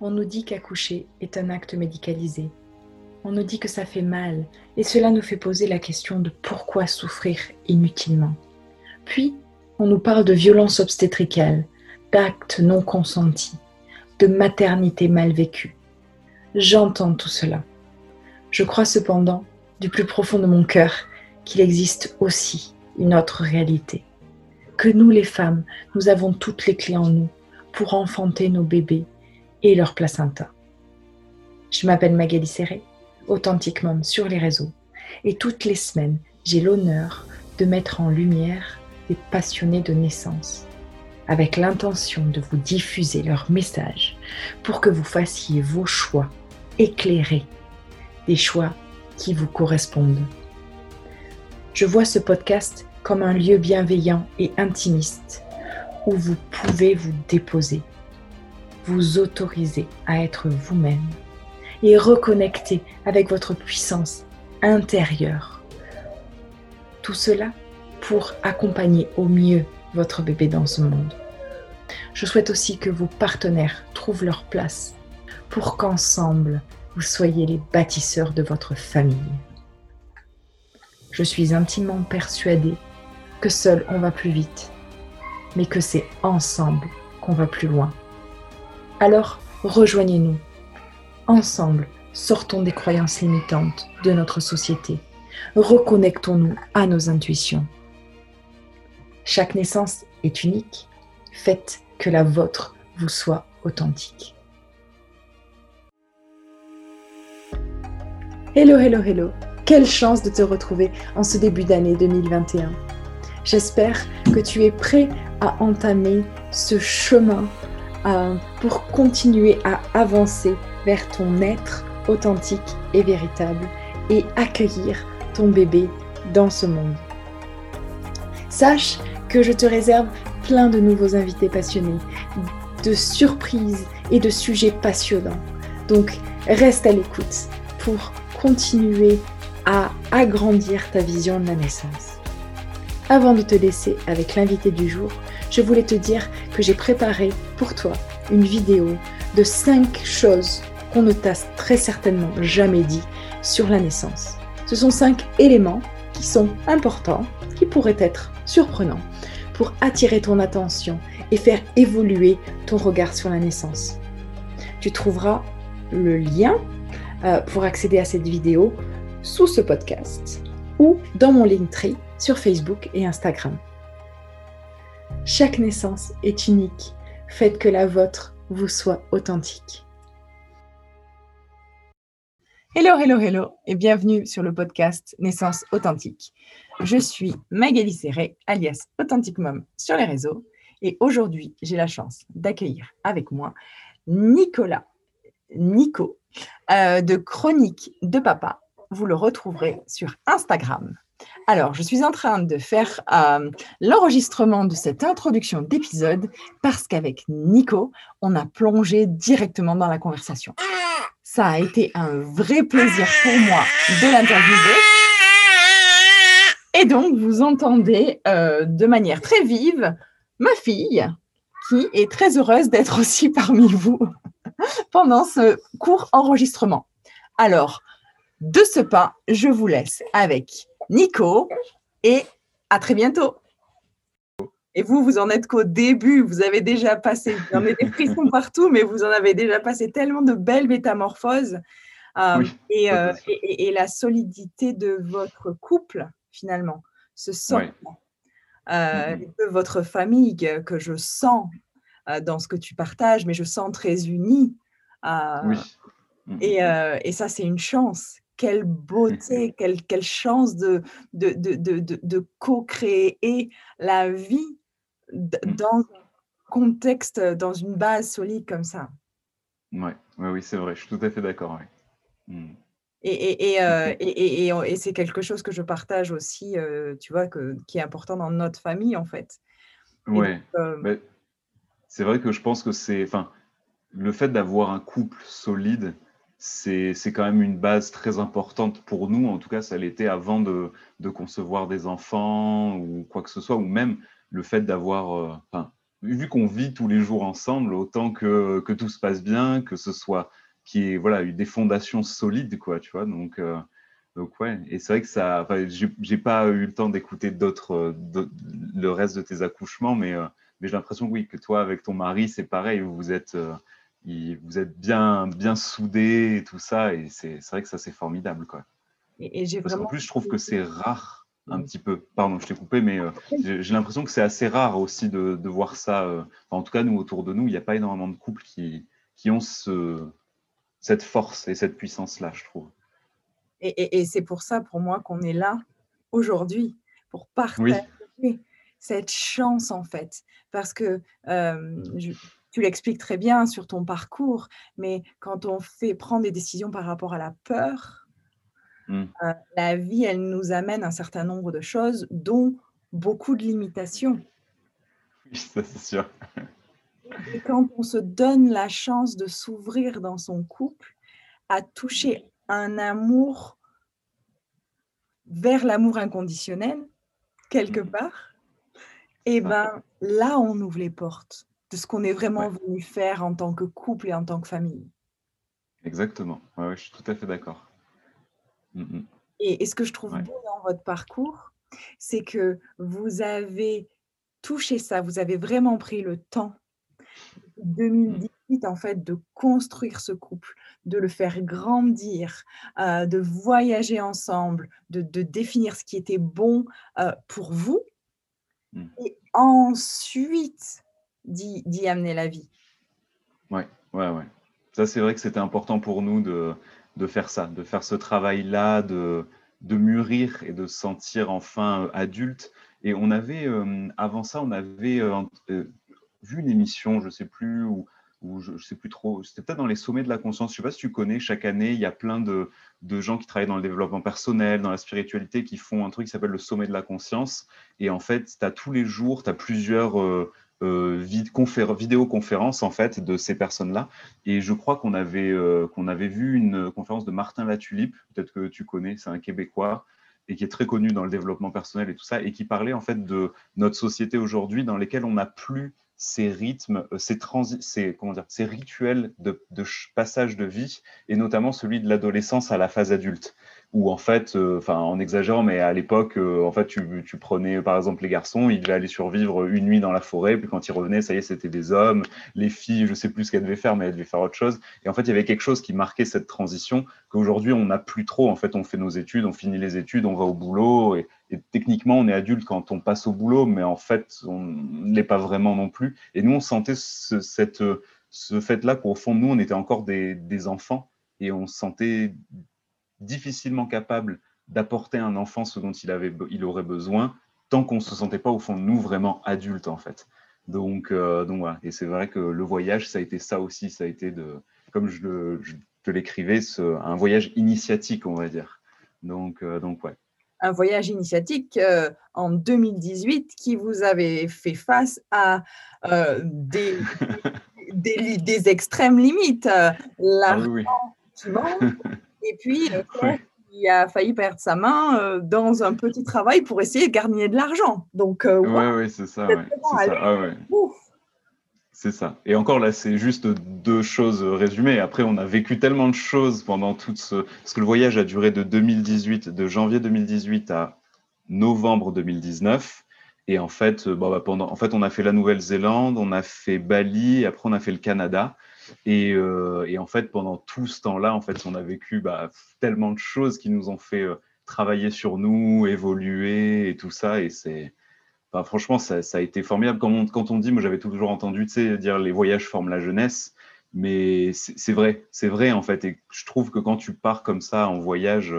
On nous dit qu'accoucher est un acte médicalisé. On nous dit que ça fait mal et cela nous fait poser la question de pourquoi souffrir inutilement. Puis, on nous parle de violence obstétricale, d'actes non consentis, de maternité mal vécue. J'entends tout cela. Je crois cependant, du plus profond de mon cœur, qu'il existe aussi une autre réalité. Que nous les femmes, nous avons toutes les clés en nous pour enfanter nos bébés et leur placenta. Je m'appelle Magali Serré, Authentic Mom sur les réseaux, et toutes les semaines, j'ai l'honneur de mettre en lumière des passionnés de naissance, avec l'intention de vous diffuser leur message pour que vous fassiez vos choix éclairés, des choix qui vous correspondent. Je vois ce podcast comme un lieu bienveillant et intimiste où vous pouvez vous déposer, vous autoriser à être vous-même et reconnecter avec votre puissance intérieure. Tout cela pour accompagner au mieux votre bébé dans ce monde. Je souhaite aussi que vos partenaires trouvent leur place pour qu'ensemble, vous soyez les bâtisseurs de votre famille. Je suis intimement persuadée que seul on va plus vite, mais que c'est ensemble qu'on va plus loin. Alors, rejoignez-nous. Ensemble, sortons des croyances limitantes de notre société. Reconnectons-nous à nos intuitions. Chaque naissance est unique. Faites que la vôtre vous soit authentique. Hello, hello, hello. Quelle chance de te retrouver en ce début d'année 2021. J'espère que tu es prêt à entamer ce chemin euh, pour continuer à avancer vers ton être authentique et véritable et accueillir ton bébé dans ce monde. Sache que je te réserve plein de nouveaux invités passionnés, de surprises et de sujets passionnants. Donc reste à l'écoute pour continuer à agrandir ta vision de la naissance. Avant de te laisser avec l'invité du jour, je voulais te dire que j'ai préparé pour toi une vidéo de 5 choses qu'on ne t'a très certainement jamais dit sur la naissance. Ce sont 5 éléments qui sont importants, qui pourraient être surprenants pour attirer ton attention et faire évoluer ton regard sur la naissance. Tu trouveras le lien euh, pour accéder à cette vidéo sous ce podcast ou dans mon Linktree sur Facebook et Instagram. Chaque naissance est unique. Faites que la vôtre vous soit authentique. Hello, hello, hello et bienvenue sur le podcast Naissance authentique. Je suis Magali Serré, alias Authentic Mom sur les réseaux et aujourd'hui j'ai la chance d'accueillir avec moi Nicolas, Nico, euh, de Chronique de Papa. Vous le retrouverez sur Instagram. Alors, je suis en train de faire euh, l'enregistrement de cette introduction d'épisode parce qu'avec Nico, on a plongé directement dans la conversation. Ça a été un vrai plaisir pour moi de l'interviewer. Et donc, vous entendez euh, de manière très vive ma fille qui est très heureuse d'être aussi parmi vous pendant ce court enregistrement. Alors, de ce pas, je vous laisse avec Nico et à très bientôt. Et vous, vous en êtes qu'au début, vous avez déjà passé, vous en avez des frissons partout, mais vous en avez déjà passé tellement de belles métamorphoses. Euh, euh, et, la solidité de votre couple, finalement, ce socle euh, de votre famille que, je sens dans ce que tu partages, mais je sens très unie. et, et, ça, c'est une chance quelle beauté, quelle, quelle chance de, de, de, de, de co-créer la vie mmh. dans un contexte, dans une base solide comme ça. Ouais, ouais oui, c'est vrai, je suis tout à fait d'accord. Et, et, et, euh, et, et, c'est quelque chose que je partage aussi, euh, tu vois, que, qui est important dans notre famille, en fait. Ouais. Euh, c'est vrai que je pense que c'est, enfin, le fait d'avoir un couple solide, c'est quand même une base très importante pour nous. En tout cas, ça l'était avant de, concevoir des enfants ou quoi que ce soit, ou même le fait d'avoir, euh, vu qu'on vit tous les jours ensemble, autant que, que tout se passe bien, que ce soit qui est voilà eu des fondations solides quoi, tu vois. Donc euh, donc ouais, et c'est vrai que ça, j'ai pas eu le temps d'écouter d'autres le reste de tes accouchements, mais mais j'ai l'impression oui que toi avec ton mari c'est pareil, vous êtes vous êtes bien bien soudés et tout ça, et c'est vrai que ça c'est formidable quoi. Et, j'ai. En plus, je trouve que c'est rare un petit peu. Pardon, je t'ai coupé, mais euh, j'ai l'impression que c'est assez rare aussi de, de voir ça. Euh, en tout cas, nous, autour de nous, il n'y a pas énormément de couples qui, qui ont ce, cette force et cette puissance-là, je trouve. Et, et, c'est pour ça, pour moi, qu'on est là aujourd'hui, pour partager cette chance, en fait. Parce que euh, tu l'expliques très bien sur ton parcours, mais quand on fait prendre des décisions par rapport à la peur, Mmh. Euh, la vie, elle nous amène un certain nombre de choses, dont beaucoup de limitations. Oui, c'est sûr. Et quand on se donne la chance de s'ouvrir dans son couple, à toucher un amour vers l'amour inconditionnel, quelque mmh. part, et eh ben là, on ouvre les portes de ce qu'on est vraiment venu faire en tant que couple et en tant que famille. Exactement. Ouais, je suis tout à fait d'accord. Mmh, mmh. Et, ce que je trouve beau dans votre parcours, c'est que vous avez touché ça, vous avez vraiment pris le temps, 2018 mmh. en fait, de construire ce couple, de le faire grandir, euh, de voyager ensemble, de, définir ce qui était bon euh, pour vous, et ensuite d'y amener la vie. Ouais, ouais, ouais. Ça, c'est vrai que c'était important pour nous de, de faire ça, de faire ce travail-là, de, de mûrir et de se sentir enfin euh, adulte. Et on avait, euh, avant ça, on avait euh, vu une émission, je ne sais plus, ou, je ne sais plus trop, c'était peut-être dans les sommets de la conscience, je ne sais pas si tu connais, chaque année, il y a plein de, de, gens qui travaillent dans le développement personnel, dans la spiritualité, qui font un truc qui s'appelle le sommet de la conscience. Et en fait, tu as tous les jours, tu as plusieurs vidéoconférence en fait de ces personnes-là. Et je crois qu'on avait, euh, avait vu une conférence de Martin Latulipe, peut-être que tu connais, c'est un Québécois et qui est très connu dans le développement personnel et tout ça, et qui parlait en fait de notre société aujourd'hui dans lesquelles on n'a plus ces rythmes, euh, ces, comment dire, ces rituels de passage de vie, et notamment celui de l'adolescence à la phase adulte où en fait, euh, enfin en exagérant, mais à l'époque, euh, en fait, tu, prenais par exemple les garçons, ils devaient aller survivre une nuit dans la forêt, puis quand ils revenaient, ça y est, c'était des hommes. Les filles, je sais plus ce qu'elles devaient faire, mais elles devaient faire autre chose. Et en fait, il y avait quelque chose qui marquait cette transition qu'aujourd'hui on n'a plus trop. En fait, on fait nos études, on finit les études, on va au boulot, et, techniquement on est adulte quand on passe au boulot, mais en fait, on ne l'est pas vraiment non plus. Et nous, on sentait ce, ce fait-là qu'au fond nous, on était encore des, des enfants et on sentait difficilement capable d'apporter à un enfant ce dont il, avait, il aurait besoin, tant qu'on ne se sentait pas au fond de nous vraiment adulte en fait. Donc, euh, donc voilà. Et c'est vrai que le voyage, ça a été ça aussi. Ça a été de, comme je, te l'écrivais, un voyage initiatique, on va dire. Donc, euh, donc ouais. Un voyage initiatique euh, en 2018 qui vous avait fait face à des, des, extrêmes limites. L'argent ah et puis, euh, il a failli perdre sa main euh, dans un petit travail pour essayer de gagner de l'argent. Donc, euh, ouais, c'est ça. Ah c'est ça. Et encore là, c'est juste deux choses résumées. Après, on a vécu tellement de choses pendant tout ce. Parce que le voyage a duré de 2018, de janvier 2018 à novembre 2019. Et en fait, bon, bah, pendant... en fait, on a fait la Nouvelle-Zélande, on a fait Bali, après on a fait le Canada. Euh, et, en fait, pendant tout ce temps-là, en fait, on a vécu bah, tellement de choses qui nous ont fait euh, travailler sur nous, évoluer et tout ça. Et c'est, franchement, ça, a été formidable. Quand on, quand on dit, moi j'avais toujours entendu, tu sais, dire les voyages forment la jeunesse. Mais c'est vrai, c'est vrai en fait. Et je trouve que quand tu pars comme ça en voyage,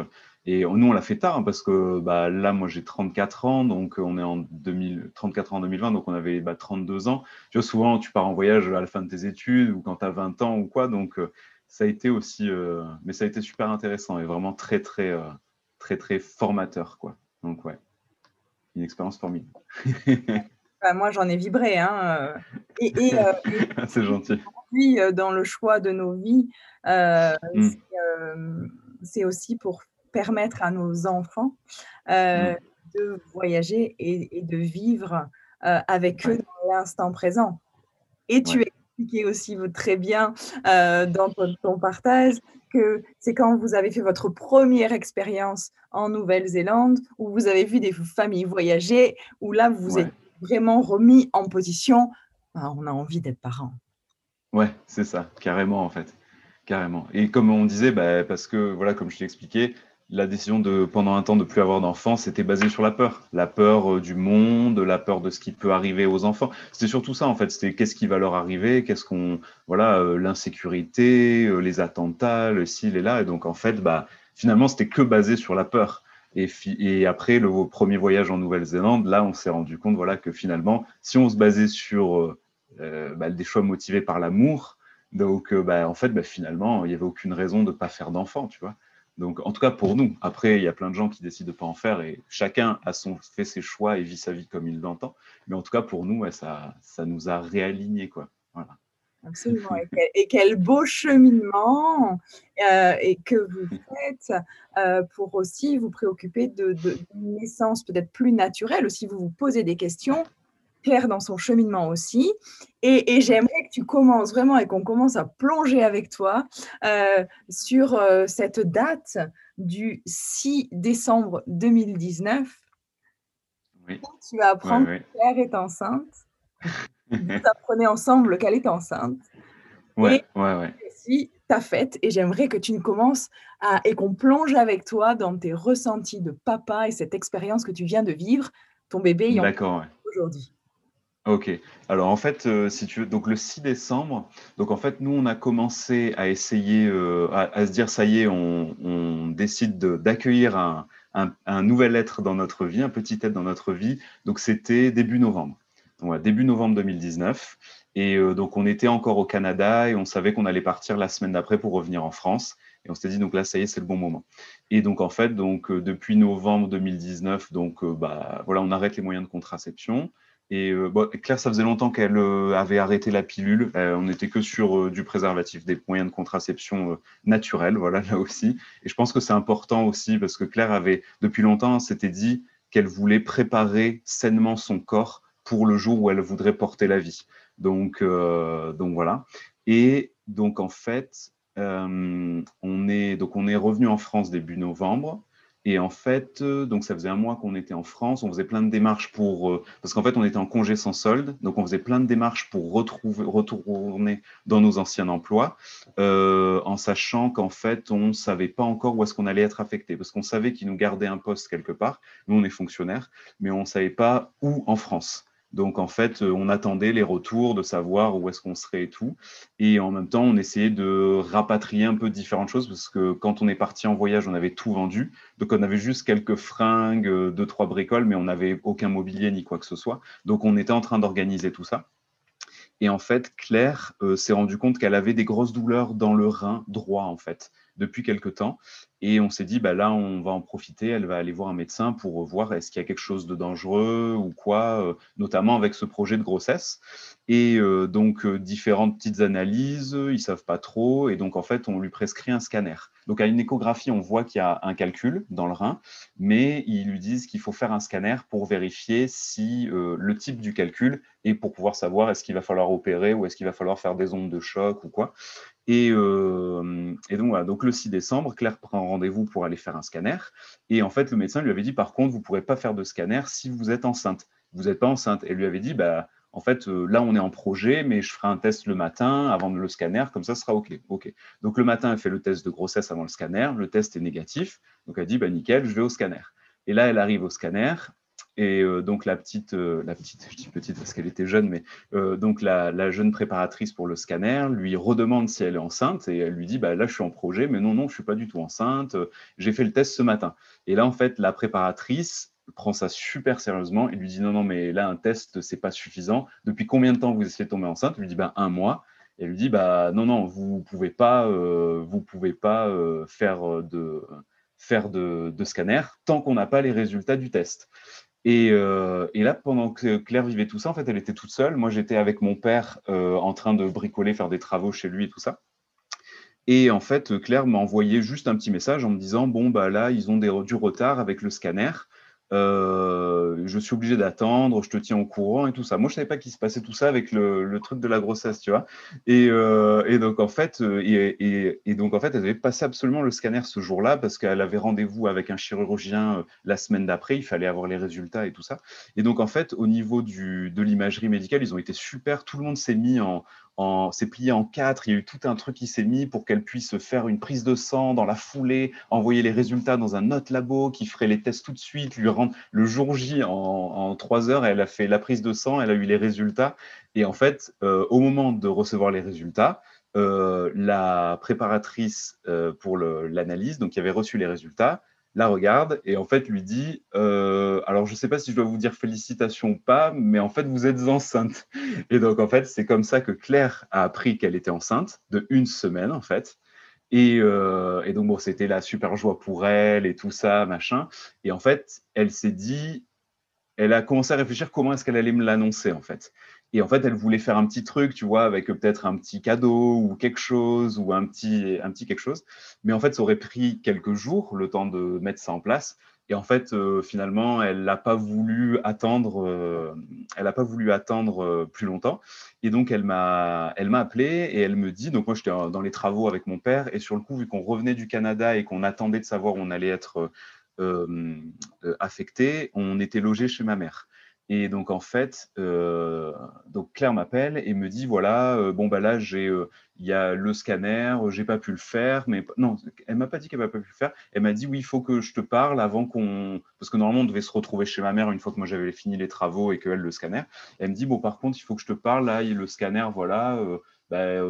et nous, on l'a fait tard hein, parce que bah, là, moi, j'ai 34 ans, donc on est en 2000, 34 ans en 2020, donc on avait bah, 32 ans. Tu vois, souvent, tu pars en voyage à la fin de tes études ou quand tu as 20 ans ou quoi. Donc, euh, ça a été aussi, euh, mais ça a été super intéressant et vraiment très, très, euh, très, très formateur, quoi. Donc, ouais, une expérience formidable. Bah, moi, j'en ai vibré. Hein. Et, c'est gentil. Puis, dans le choix de nos vies, mm. c'est aussi pour permettre à nos enfants euh, mm. de voyager et, de vivre avec eux dans l'instant présent. Et tu expliquais aussi très bien dans ton, partage que c'est quand vous avez fait votre première expérience en Nouvelle-Zélande, où vous avez vu des familles voyager, où là, vous vous êtes vraiment remis en position, ah, on a envie d'être parent. Ouais, c'est ça, carrément en fait. Carrément. Et comme on disait, bah, parce que, voilà, comme je t'ai expliqué, la décision de, pendant un temps, de plus avoir d'enfants, c'était basé sur la peur. La peur euh, du monde, la peur de ce qui peut arriver aux enfants. C'était surtout ça, en fait. C'était qu'est-ce qui va leur arriver, qu'est-ce qu'on, voilà, euh, l'insécurité, euh, les attentats, le ci, les là. Et donc, en fait, bah, finalement, c'était que basé sur la peur. Et, et après le premier voyage en Nouvelle-Zélande, là, on s'est rendu compte, voilà, que finalement, si on se basait sur bah, des choix motivés par l'amour, donc, bah, en fait, bah, finalement, il n'y avait aucune raison de ne pas faire d'enfants, tu vois. Donc, en tout cas, pour nous. Après, il y a plein de gens qui décident de ne pas en faire et chacun a son, fait ses choix et vit sa vie comme il l'entend. Mais en tout cas, pour nous, ça, ça nous a réalignés. Quoi. Voilà. Absolument. Et quel, beau cheminement euh, et que vous faites euh, pour aussi vous préoccuper de, de, naissance peut-être plus naturelle, aussi vous vous posez des questions Claire dans son cheminement aussi. Et, j'aimerais que tu commences vraiment et qu'on commence à plonger avec toi euh, sur euh, cette date du 6 décembre 2019. Oui. Tu vas apprendre que Claire est enceinte. Vous apprenez ensemble qu'elle est enceinte. Ouais, et ouais, ouais. Si ta fête, et j'aimerais que tu commences à, et qu'on plonge avec toi dans tes ressentis de papa et cette expérience que tu viens de vivre, ton bébé ayant aujourd'hui. Ok. Alors en fait, euh, si tu veux, donc le 6 décembre, donc en fait, nous, on a commencé à essayer, euh, à, se dire, ça y est, on, décide d'accueillir un, nouvel être dans notre vie, un petit être dans notre vie. Donc c'était début novembre. Donc, début novembre 2019. Et euh, donc on était encore au Canada et on savait qu'on allait partir la semaine d'après pour revenir en France. Et on s'était dit, donc là, ça y est, c'est le bon moment. Et donc, en fait, donc, depuis novembre 2019, donc, bah, voilà, on arrête les moyens de contraception. Et euh, Claire, ça faisait longtemps qu'elle euh, avait arrêté la pilule. Euh, on n'était que sur du préservatif, des moyens de contraception naturels, voilà, là aussi. Et je pense que c'est important aussi parce que Claire avait, depuis longtemps, s'était dit qu'elle voulait préparer sainement son corps pour le jour où elle voudrait porter la vie. Donc, voilà. Et donc, en fait, on, est, donc on est revenu en France début novembre. Et en fait, euh, donc ça faisait un mois qu'on était en France, on faisait plein de démarches pour, euh, parce qu'en fait on était en congé sans solde, donc on faisait plein de démarches pour retrouver, retourner dans nos anciens emplois, euh, en sachant qu'en fait on savait pas encore où est-ce qu'on allait être affecté, parce qu'on savait qu'ils nous gardaient un poste quelque part, nous on est fonctionnaires, mais on savait pas où en France. Donc en fait, euh, on attendait les retours de savoir où est-ce qu'on serait et tout. Et en même temps, on essayait de rapatrier un peu différentes choses parce que quand on est parti en voyage, on avait tout vendu. Donc on avait juste quelques fringues, euh, deux, trois bricoles, mais on n'avait aucun mobilier ni quoi que ce soit. Donc on était en train d'organiser tout ça. Et en fait, Claire euh, s'est rendue compte qu'elle avait des grosses douleurs dans le rein droit, en fait depuis quelque temps. Et on s'est dit, bah là, on va en profiter, elle va aller voir un médecin pour voir est-ce qu'il y a quelque chose de dangereux ou quoi, euh, notamment avec ce projet de grossesse. Et euh, donc, euh, différentes petites analyses, ils savent pas trop. Et donc, en fait, on lui prescrit un scanner. Donc, à une échographie, on voit qu'il y a un calcul dans le rein, mais ils lui disent qu'il faut faire un scanner pour vérifier si le type du calcul et pour pouvoir savoir est-ce qu'il va falloir opérer ou est-ce qu'il va falloir faire des ondes de choc ou quoi. Et, euh, et donc, voilà, donc le 6 décembre, Claire prend rendez-vous pour aller faire un scanner. Et en fait, le médecin lui avait dit, par contre, vous ne pourrez pas faire de scanner si vous êtes enceinte. Vous n'êtes pas enceinte. Et lui avait dit, bah, en fait, euh, là, on est en projet, mais je ferai un test le matin avant le scanner, comme ça, ce sera OK. OK. Donc, le matin, elle fait le test de grossesse avant le scanner. Le test est négatif. Donc, elle dit, bah, nickel, je vais au scanner. Et là, elle arrive au scanner et euh, donc la petite, euh, la petite, je dis petite parce qu'elle était jeune, mais euh, donc la, jeune préparatrice pour le scanner lui redemande si elle est enceinte et elle lui dit bah là je suis en projet, mais non non je suis pas du tout enceinte, j'ai fait le test ce matin. Et là en fait la préparatrice prend ça super sérieusement et lui dit non non mais là un test c'est pas suffisant. Depuis combien de temps vous essayez de tomber enceinte? Elle lui dit bah un mois. Et elle lui dit bah non non vous pouvez pas vous pouvez pas faire de faire de, de scanner tant qu'on n'a pas les résultats du test. Euh, et, là, pendant que Claire vivait tout ça, en fait, elle était toute seule. Moi, j'étais avec mon père euh, en train de bricoler, faire des travaux chez lui et tout ça. Et en fait, Claire m'a envoyé juste un petit message en me disant Bon, bah là, ils ont du retard avec le scanner. Euh, je suis obligé d'attendre, je te tiens au courant et tout ça. Moi, je savais pas qu'il se passait tout ça avec le, truc de la grossesse, tu vois. Et, euh, donc en fait, euh, et, donc en fait, elle devait passer absolument le scanner ce jour-là parce qu'elle avait rendez-vous avec un chirurgien la semaine d'après. Il fallait avoir les résultats et tout ça. Et donc en fait, au niveau de l'imagerie médicale, ils ont été super. Tout le monde s'est mis en, c'est plié en quatre. Il y a eu tout un truc qui s'est mis pour qu'elle puisse faire une prise de sang dans la foulée, envoyer les résultats dans un autre labo qui ferait les tests tout de suite, lui rendre le jour J en, trois heures. Elle a fait la prise de sang, elle a eu les résultats. Et en fait, euh, au moment de recevoir les résultats, euh, la préparatrice euh, pour l'analyse, donc qui avait reçu les résultats, la regarde et en fait lui dit euh, alors je sais pas si je dois vous dire félicitations ou pas mais en fait vous êtes enceinte. Et donc en fait c'est comme ça que Claire a appris qu'elle était enceinte de une semaine en fait. Et, euh, et donc bon c'était la super joie pour elle et tout ça machin. Et en fait elle s'est dit elle a commencé à réfléchir comment est-ce qu'elle allait me l'annoncer en fait et en fait, elle voulait faire un petit truc, tu vois, avec peut-être un petit cadeau ou quelque chose, ou un petit, un petit quelque chose. Mais en fait, ça aurait pris quelques jours, le temps de mettre ça en place. Et en fait, euh, finalement, elle n'a pas voulu attendre, euh, elle n'a pas voulu attendre euh, plus longtemps. Et donc, elle m'a, elle m'a appelé et elle me dit, donc moi, j'étais dans les travaux avec mon père. Et sur le coup, vu qu'on revenait du Canada et qu'on attendait de savoir où on allait être affecté, on était logé chez ma mère. Et donc, en fait, euh, donc Claire m'appelle et me dit voilà, euh, bon, bah là, j'ai, euh, il y a le scanner, j'ai pas pu le faire, mais non, elle m'a pas dit qu'elle n'a pas pu le faire. Elle m'a dit oui, il faut que je te parle avant qu'on. Parce que normalement, on devait se retrouver chez ma mère une fois que moi j'avais fini les travaux et qu'elle le scanner. Elle me dit bon, par contre, il faut que je te parle, là, le scanner, voilà. Bah,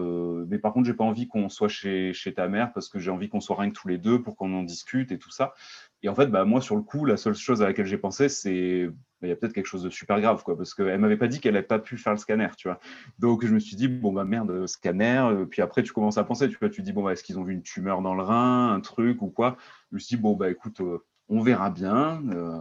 mais par contre, j'ai pas envie qu'on soit chez, chez ta mère parce que j'ai envie qu'on soit rien que tous les deux pour qu'on en discute et tout ça. Et en fait, bah, moi, sur le coup, la seule chose à laquelle j'ai pensé, c'est bah, il y a peut-être quelque chose de super grave, quoi, parce qu'elle m'avait pas dit qu'elle n'avait pas pu faire le scanner, tu vois. Donc je me suis dit, bon, bah merde, scanner. Euh, puis après, tu commences à penser, tu vois, tu dis, bon, bah, est-ce qu'ils ont vu une tumeur dans le rein, un truc ou quoi? Je me suis dit, bon, bah écoute, euh, on verra bien. Euh,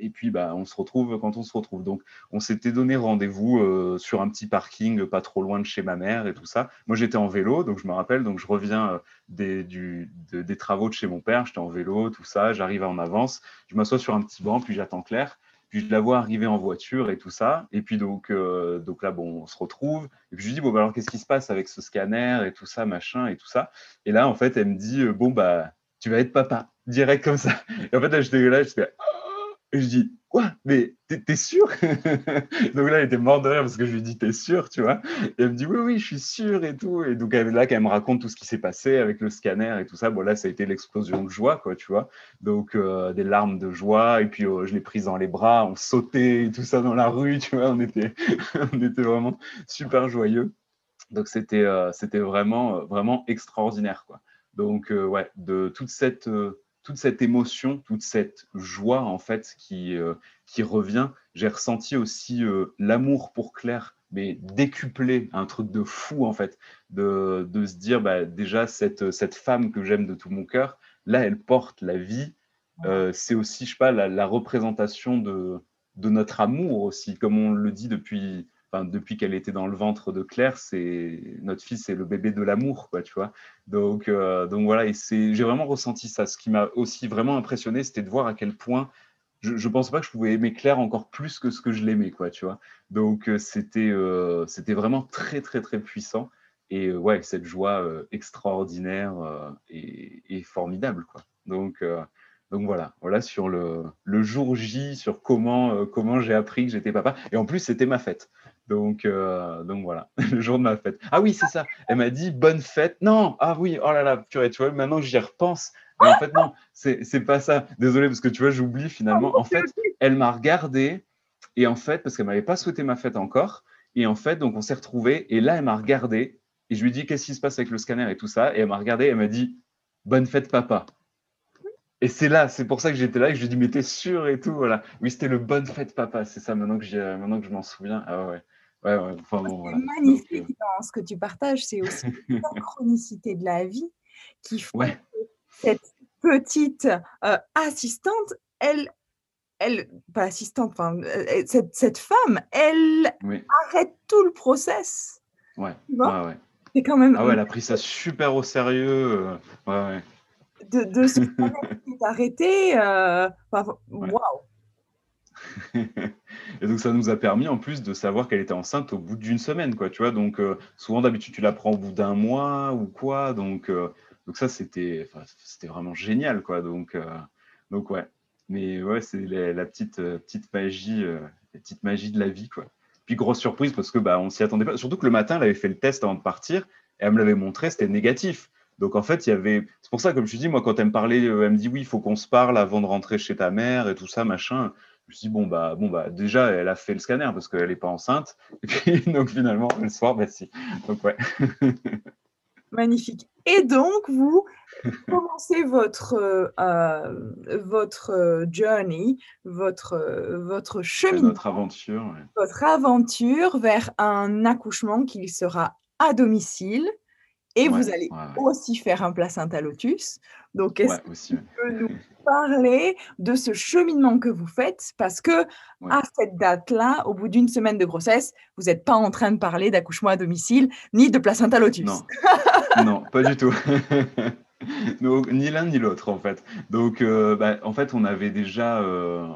et puis, bah, on se retrouve quand on se retrouve. Donc, on s'était donné rendez-vous sur un petit parking pas trop loin de chez ma mère et tout ça. Moi, j'étais en vélo, donc je me rappelle, donc je reviens des, du, des travaux de chez mon père. J'étais en vélo, tout ça. J'arrive en avance. Je m'assois sur un petit banc, puis j'attends Claire. Puis je la vois arriver en voiture et tout ça. Et puis donc, euh, donc là, bon, on se retrouve. Et puis je lui dis, bon, bah, alors qu'est-ce qui se passe avec ce scanner et tout ça, machin et tout ça? Et là, en fait, elle me dit, euh, bon, bah, tu vas être papa, direct comme ça. Et en fait, là, j'étais là, je fais, et je dis, quoi? Mais t'es sûr? Donc là, elle était morte de rire parce que je lui dis, t'es sûr, tu vois? Et elle me dit, oui, oui, je suis sûr et tout. Et donc là, quand elle me raconte tout ce qui s'est passé avec le scanner et tout ça, bon là, ça a été l'explosion de joie, quoi, tu vois? Donc euh, des larmes de joie. Et puis euh, je l'ai prise dans les bras, on sautait et tout ça dans la rue, tu vois? On était, on était vraiment super joyeux. Donc c'était euh, c'était vraiment, vraiment extraordinaire, quoi. Donc ouais, de toute cette toute cette émotion, toute cette joie en fait qui, euh, qui revient. J'ai ressenti aussi euh, l'amour pour Claire, mais décuplé, un truc de fou en fait, de, de se dire bah, déjà cette, cette femme que j'aime de tout mon cœur, là elle porte la vie. Euh, c'est aussi, je sais pas, la, la représentation de, de notre amour aussi, comme on le dit depuis, depuis qu'elle était dans le ventre de Claire, c'est notre fils, c'est le bébé de l'amour, quoi, tu vois. Donc, euh, donc voilà, et c'est, j'ai vraiment ressenti ça. Ce qui m'a aussi vraiment impressionné, c'était de voir à quel point je ne pensais pas que je pouvais aimer Claire encore plus que ce que je l'aimais, quoi, tu vois. Donc euh, c'était, euh, c'était vraiment très, très, très puissant. Et ouais, cette joie extraordinaire et, formidable, quoi. Donc, donc voilà, voilà sur le, le jour J, sur comment, comment j'ai appris que j'étais papa. Et en plus, c'était ma fête. Donc, euh, donc voilà, le jour de ma fête. Ah oui, c'est ça. Elle m'a dit bonne fête. Non, ah oui, oh là là, purée, tu vois, maintenant j'y repense. Mais en fait, non, c'est pas ça. Désolé, parce que tu vois, j'oublie finalement. En fait, elle m'a regardé et en fait, parce qu'elle m'avait pas souhaité ma fête encore. Et en fait, donc on s'est retrouvés et là, elle m'a regardé et je lui ai dit qu'est-ce qui se passe avec le scanner et tout ça? Et elle m'a regardé elle m'a dit bonne fête, papa. Et c'est là, c'est pour ça que j'étais là et que je lui ai dit mais t'es sûr et tout. Voilà. Oui, c'était le bonne fête, papa. C'est ça, maintenant que, maintenant que je m'en souviens. Ah ouais. Ouais, c'est magnifique euh dans ce que tu partages, c'est aussi la chronicité de la vie qui fait que cette petite euh, assistante, elle, elle, pas assistante, enfin, cette, cette, femme, elle arrête tout le process. Ouais, ouais, ouais. C'est quand même. Ah ouais, elle a pris ça super au sérieux. Euh, ouais, ouais. De, de ce qui est arrêté, waouh! et donc, ça nous a permis en plus de savoir qu'elle était enceinte au bout d'une semaine, quoi, tu vois. Donc, euh, souvent, d'habitude, tu la prends au bout d'un mois ou quoi. Donc, euh, donc ça, c'était vraiment génial, quoi. Donc, euh, donc ouais. Mais ouais, c'est la, petite, petite magie, petite magie de la vie, quoi. Puis, grosse surprise parce que bah, on s'y attendait pas. Surtout que le matin, elle avait fait le test avant de partir et elle me l'avait montré, c'était négatif. Donc en fait, il y avait. C'est pour ça, comme je te dis, moi, quand elle me parlait, elle me dit oui, il faut qu'on se parle avant de rentrer chez ta mère et tout ça, machin me suis dit, bon, bah, bon, bah, déjà, elle a fait le scanner parce qu'elle n'est pas enceinte. Et puis, donc, finalement, le soir, bah, si. Donc, ouais. Magnifique. Et donc, vous commencez votre, euh, votre journey, votre, votre chemin. Notre aventure. Votre aventure vers un accouchement qui sera à domicile. Et vous allez aussi faire un placenta lotus. Donc, est-ce que tu peux nous parler de ce cheminement que vous faites? Parce que à cette date-là, au bout d'une semaine de grossesse, vous n'êtes pas en train de parler d'accouchement à domicile ni de placenta lotus. Non, non pas du tout. ni l'un ni l'autre en fait. Donc, euh, bah, en fait, on avait déjà, euh,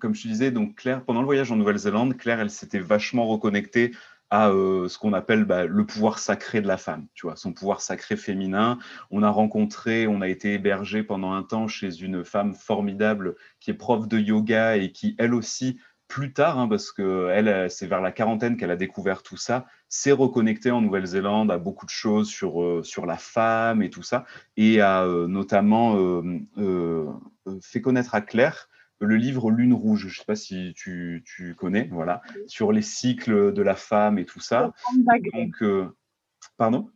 comme je te disais, donc Claire, pendant le voyage en Nouvelle-Zélande, Claire, elle s'était vachement reconnectée à euh, ce qu'on appelle bah, le pouvoir sacré de la femme, tu vois, son pouvoir sacré féminin. On a rencontré, on a été hébergé pendant un temps chez une femme formidable qui est prof de yoga et qui, elle aussi, plus tard, hein, parce que elle, c'est vers la quarantaine qu'elle a découvert tout ça, s'est reconnectée en Nouvelle-Zélande à beaucoup de choses sur, euh, sur la femme et tout ça, et a euh, notamment fait connaître à Claire le livre Lune Rouge, je ne sais pas si tu, connais, voilà, sur les cycles de la femme et tout ça. Donc, euh, pardon?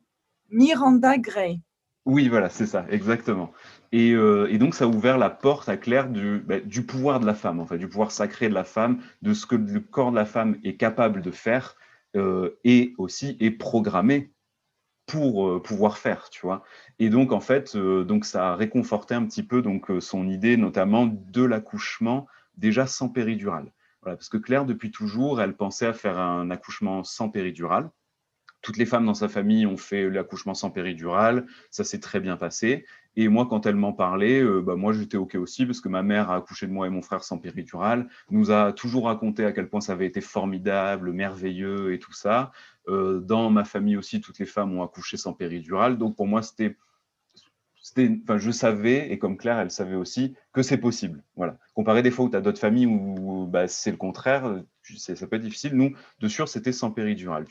Miranda Gray. Oui, voilà, c'est ça, exactement. Euh, et, donc, ça a ouvert la porte à Claire du, bah, du, pouvoir de la femme, en fait, du pouvoir sacré de la femme, de ce que le corps de la femme est capable de faire euh, et aussi est programmé pour euh, pouvoir faire, tu vois. Et donc, en fait, euh, donc ça a réconforté un petit peu donc, euh, son idée, notamment de l'accouchement déjà sans péridurale. Parce que Claire, depuis toujours, elle pensait à faire un accouchement sans péridurale. Toutes les femmes dans sa famille ont fait l'accouchement sans péridurale, ça s'est très bien passé. Et moi, quand elle m'en parlait, bah, moi j'étais OK aussi, parce que ma mère a accouché de moi et mon frère sans péridurale, nous a toujours raconté à quel point ça avait été formidable, merveilleux et tout ça. Euh, dans ma famille aussi, toutes les femmes ont accouché sans péridurale. Donc pour moi, c'était, enfin, je savais, et comme Claire, elle savait aussi, que c'est possible. Voilà. Comparé des fois où tu as d'autres familles où bah, c'est le contraire, ça peut être difficile. Nous, de sûr, c'était sans péridurale.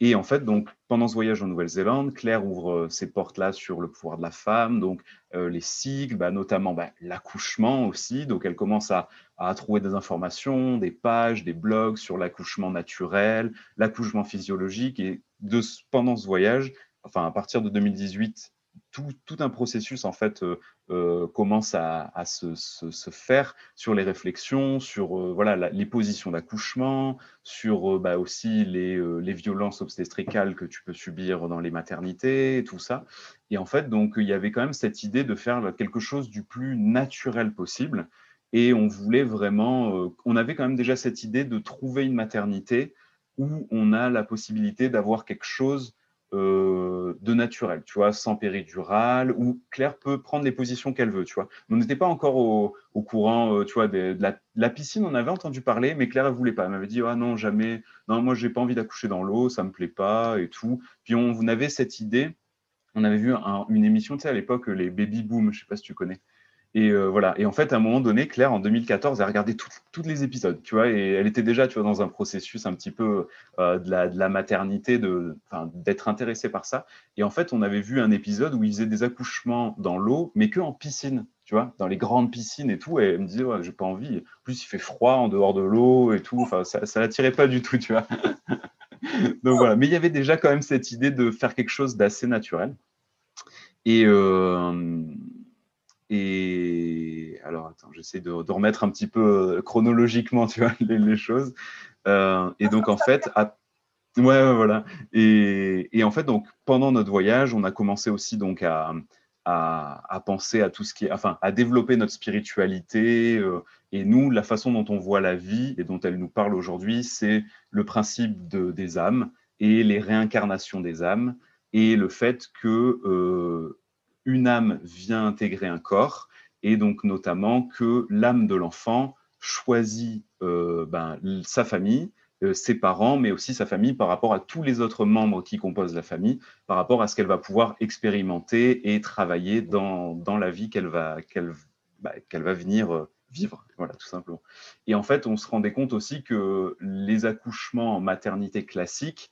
Et en fait, donc, pendant ce voyage en Nouvelle-Zélande, Claire ouvre euh, ces portes-là sur le pouvoir de la femme, donc euh, les cycles, bah, notamment bah, l'accouchement aussi. Donc, elle commence à, trouver des informations, des pages, des blogs sur l'accouchement naturel, l'accouchement physiologique. Et de, pendant ce voyage, enfin, à partir de 2018, tout, un processus en fait euh, euh, commence à, se, faire sur les réflexions, sur euh, voilà les positions d'accouchement, sur bah, aussi les, les, violences obstétricales que tu peux subir dans les maternités, tout ça. Et en fait, donc il y avait quand même cette idée de faire quelque chose du plus naturel possible. Et on voulait vraiment, on avait quand même déjà cette idée de trouver une maternité où on a la possibilité d'avoir quelque chose euh, de naturel, tu vois, sans péridurale, où Claire peut prendre les positions qu'elle veut, tu vois. On n'était pas encore au, courant, euh, tu vois, de, la, piscine, on avait entendu parler, mais Claire, elle voulait pas. Elle m'avait dit, ah non, jamais, non, moi, j'ai pas envie d'accoucher dans l'eau, ça me plaît pas, et tout. Puis on, avait cette idée, on avait vu une émission, tu sais, à l'époque, les Baby Boom, je sais pas si tu connais. Et euh, voilà. Et en fait, à un moment donné, Claire, en 2014, elle a regardé tous les épisodes, tu vois, et elle était déjà, tu vois, dans un processus un petit peu euh, de, la, de, la, maternité, d'être intéressée par ça. Et en fait, on avait vu un épisode où ils faisaient des accouchements dans l'eau, mais que en piscine, tu vois, dans les grandes piscines et tout. Et elle me disait, ouais, j'ai pas envie. En plus, il fait froid en dehors de l'eau et tout. Enfin, ça, ça l'attirait pas du tout, tu vois. Donc voilà. Mais il y avait déjà quand même cette idée de faire quelque chose d'assez naturel. Et, euh, et alors, attends, j'essaie de, remettre un petit peu euh, chronologiquement, les, choses. Euh, et donc, en fait, ouais, voilà. Et, en fait, donc, pendant notre voyage, on a commencé aussi donc à, à, penser à tout ce qui enfin, à développer notre spiritualité. Euh, et nous, la façon dont on voit la vie et dont elle nous parle aujourd'hui, c'est le principe de, des âmes et les réincarnations des âmes et le fait que une âme vient intégrer un corps, et donc notamment que l'âme de l'enfant choisi ben, sa famille, ses parents, mais aussi sa famille par rapport à tous les autres membres qui composent la famille, par rapport à ce qu'elle va pouvoir expérimenter et travailler dans, dans la vie qu'elle va, qu'elle, bah, va venir vivre, voilà, tout simplement. Et en fait, on se rendait compte aussi que les accouchements en maternité classique,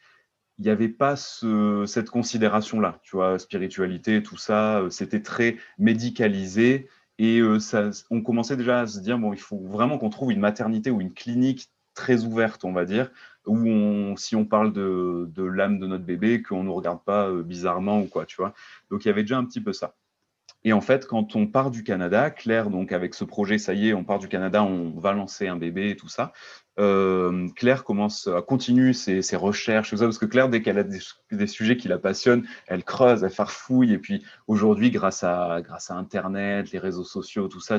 il n'y avait pas ce, cette considération-là, tu vois, spiritualité, tout ça, c'était très médicalisé. Et ça, on commençait déjà à se dire, bon, il faut vraiment qu'on trouve une maternité ou une clinique très ouverte, on va dire, où si on parle de, de l'âme de notre bébé, qu'on ne nous regarde pas euh, bizarrement ou quoi, tu vois. Donc il y avait déjà un petit peu ça. Et en fait, quand on part du Canada, Claire, donc avec ce projet, ça y est, on part du Canada, on va lancer un bébé et tout ça. Euh, Claire commence à continuer ses, recherches, tout ça, parce que Claire, dès qu'elle a des, sujets qui la passionnent, elle creuse, elle farfouille. Et puis aujourd'hui, grâce à, grâce à Internet, les réseaux sociaux, tout ça,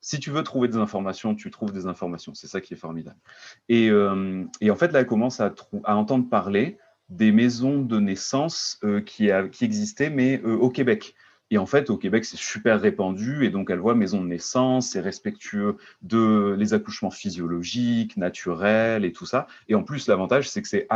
si tu veux trouver des informations, tu trouves des informations. C'est ça qui est formidable. Et, euh, et, en fait, là, elle commence à, à, entendre parler des maisons de naissance euh, qui, qui, existaient, mais au Québec. Et en fait, au Québec, c'est super répandu. Et donc, elle voit maison de naissance, c'est respectueux de les accouchements physiologiques, naturels et tout ça. Et en plus, l'avantage, c'est que c'est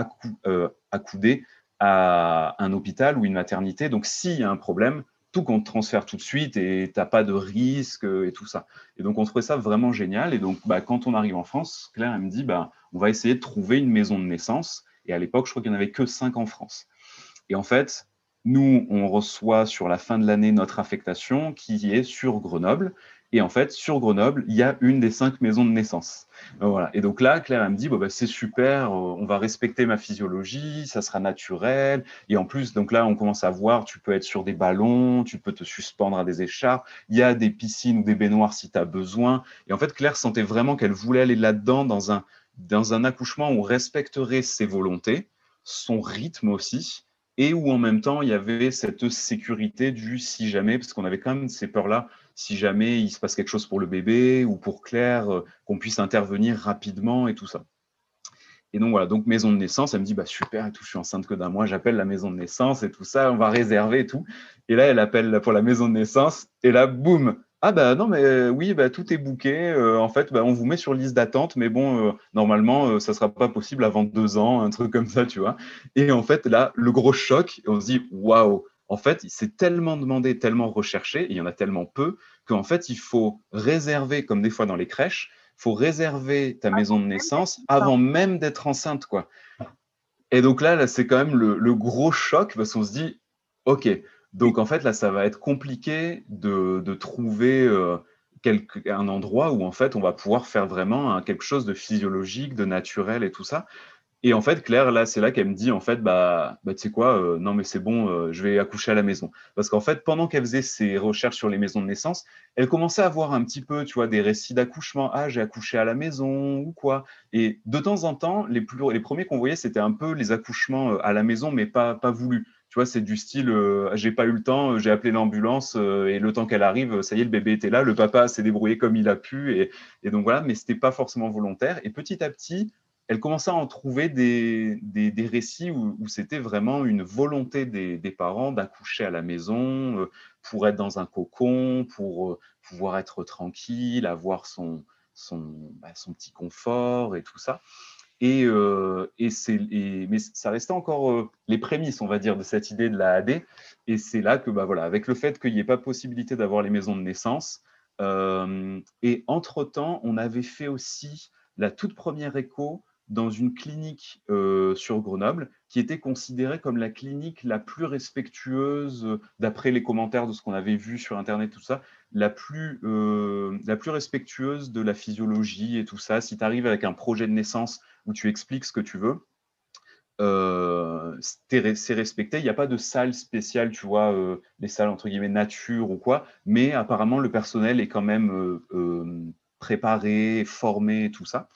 accoudé à un hôpital ou une maternité. Donc, s'il y a un problème, tout qu'on te transfère tout de suite et tu n'as pas de risque et tout ça. Et donc, on trouvait ça vraiment génial. Et donc, bah, quand on arrive en France, Claire, elle me dit, bah, on va essayer de trouver une maison de naissance. Et à l'époque, je crois qu'il n'y en avait que cinq en France. Et en fait, nous, on reçoit sur la fin de l'année notre affectation qui est sur Grenoble. Et en fait, sur Grenoble, il y a une des cinq maisons de naissance. Voilà. Et donc là, Claire, elle me dit, bah, c'est super, euh, on va respecter ma physiologie, ça sera naturel. Et en plus, donc là, on commence à voir, tu peux être sur des ballons, tu peux te suspendre à des écharpes, il y a des piscines ou des baignoires si tu as besoin. Et en fait, Claire sentait vraiment qu'elle voulait aller là-dedans dans un, dans un accouchement où on respecterait ses volontés, son rythme aussi, et où en même temps, il y avait cette sécurité du si jamais, parce qu'on avait quand même ces peurs-là si jamais il se passe quelque chose pour le bébé ou pour Claire, euh, qu'on puisse intervenir rapidement et tout ça. Et donc voilà, donc maison de naissance, elle me dit bah super je suis enceinte que d'un mois, j'appelle la maison de naissance et tout ça, on va réserver et tout. Et là, elle appelle pour la maison de naissance et là, boum, ah bah non mais euh, oui, bah tout est booké. Euh, en fait, bah, on vous met sur liste d'attente, mais bon, normalement, ça sera pas possible avant deux ans, un truc comme ça, tu vois. Et en fait, là, le gros choc, on se dit waouh, en fait, c'est tellement demandé, tellement recherché, il y en a tellement peu, qu'en fait, il faut réserver, comme des fois dans les crèches, il faut réserver ta maison de naissance avant même d'être enceinte. quoi. Et donc là, là c'est quand même le, gros choc parce qu'on se dit, OK, donc en fait, là, ça va être compliqué de, trouver euh, un endroit où en fait, on va pouvoir faire vraiment hein, quelque chose de physiologique, de naturel et tout ça. Et en fait, Claire, là, c'est là qu'elle me dit, en fait, bah, bah tu sais quoi, euh, non, mais c'est bon, euh, je vais accoucher à la maison. Parce qu'en fait, pendant qu'elle faisait ses recherches sur les maisons de naissance, elle commençait à voir un petit peu, tu vois, des récits d'accouchement. Ah, j'ai accouché à la maison ou quoi. Et de temps en temps, les, plus, les premiers qu'on voyait, c'était un peu les accouchements à la maison, mais pas, pas voulus. Tu vois, c'est du style, j'ai pas eu le temps, j'ai appelé l'ambulance et le temps qu'elle arrive, ça y est, le bébé était là, le papa s'est débrouillé comme il a pu. Et, et donc voilà, mais c'était pas forcément volontaire. Et petit à petit, elle commençait à en trouver des, des, récits où, c'était vraiment une volonté des, parents d'accoucher à la maison euh, pour être dans un cocon, pour euh, pouvoir être tranquille, avoir son, son, bah, son petit confort et tout ça. Et, euh, et mais ça restait encore les prémices, on va dire, de cette idée de la AD. Et c'est là que, bah, voilà, avec le fait qu'il n'y ait pas possibilité d'avoir les maisons de naissance, et entre-temps, on avait fait aussi la toute première écho dans une clinique euh, sur Grenoble qui était considérée comme la clinique la plus respectueuse, euh, d'après les commentaires de ce qu'on avait vu sur Internet, tout ça, la plus, euh, la plus respectueuse de la physiologie et tout ça. Si tu arrives avec un projet de naissance où tu expliques ce que tu veux, c'est respecté. Il n'y a pas de salle spéciale, tu vois, les salles entre guillemets nature ou quoi, mais apparemment le personnel est quand même préparé, formé, tout ça.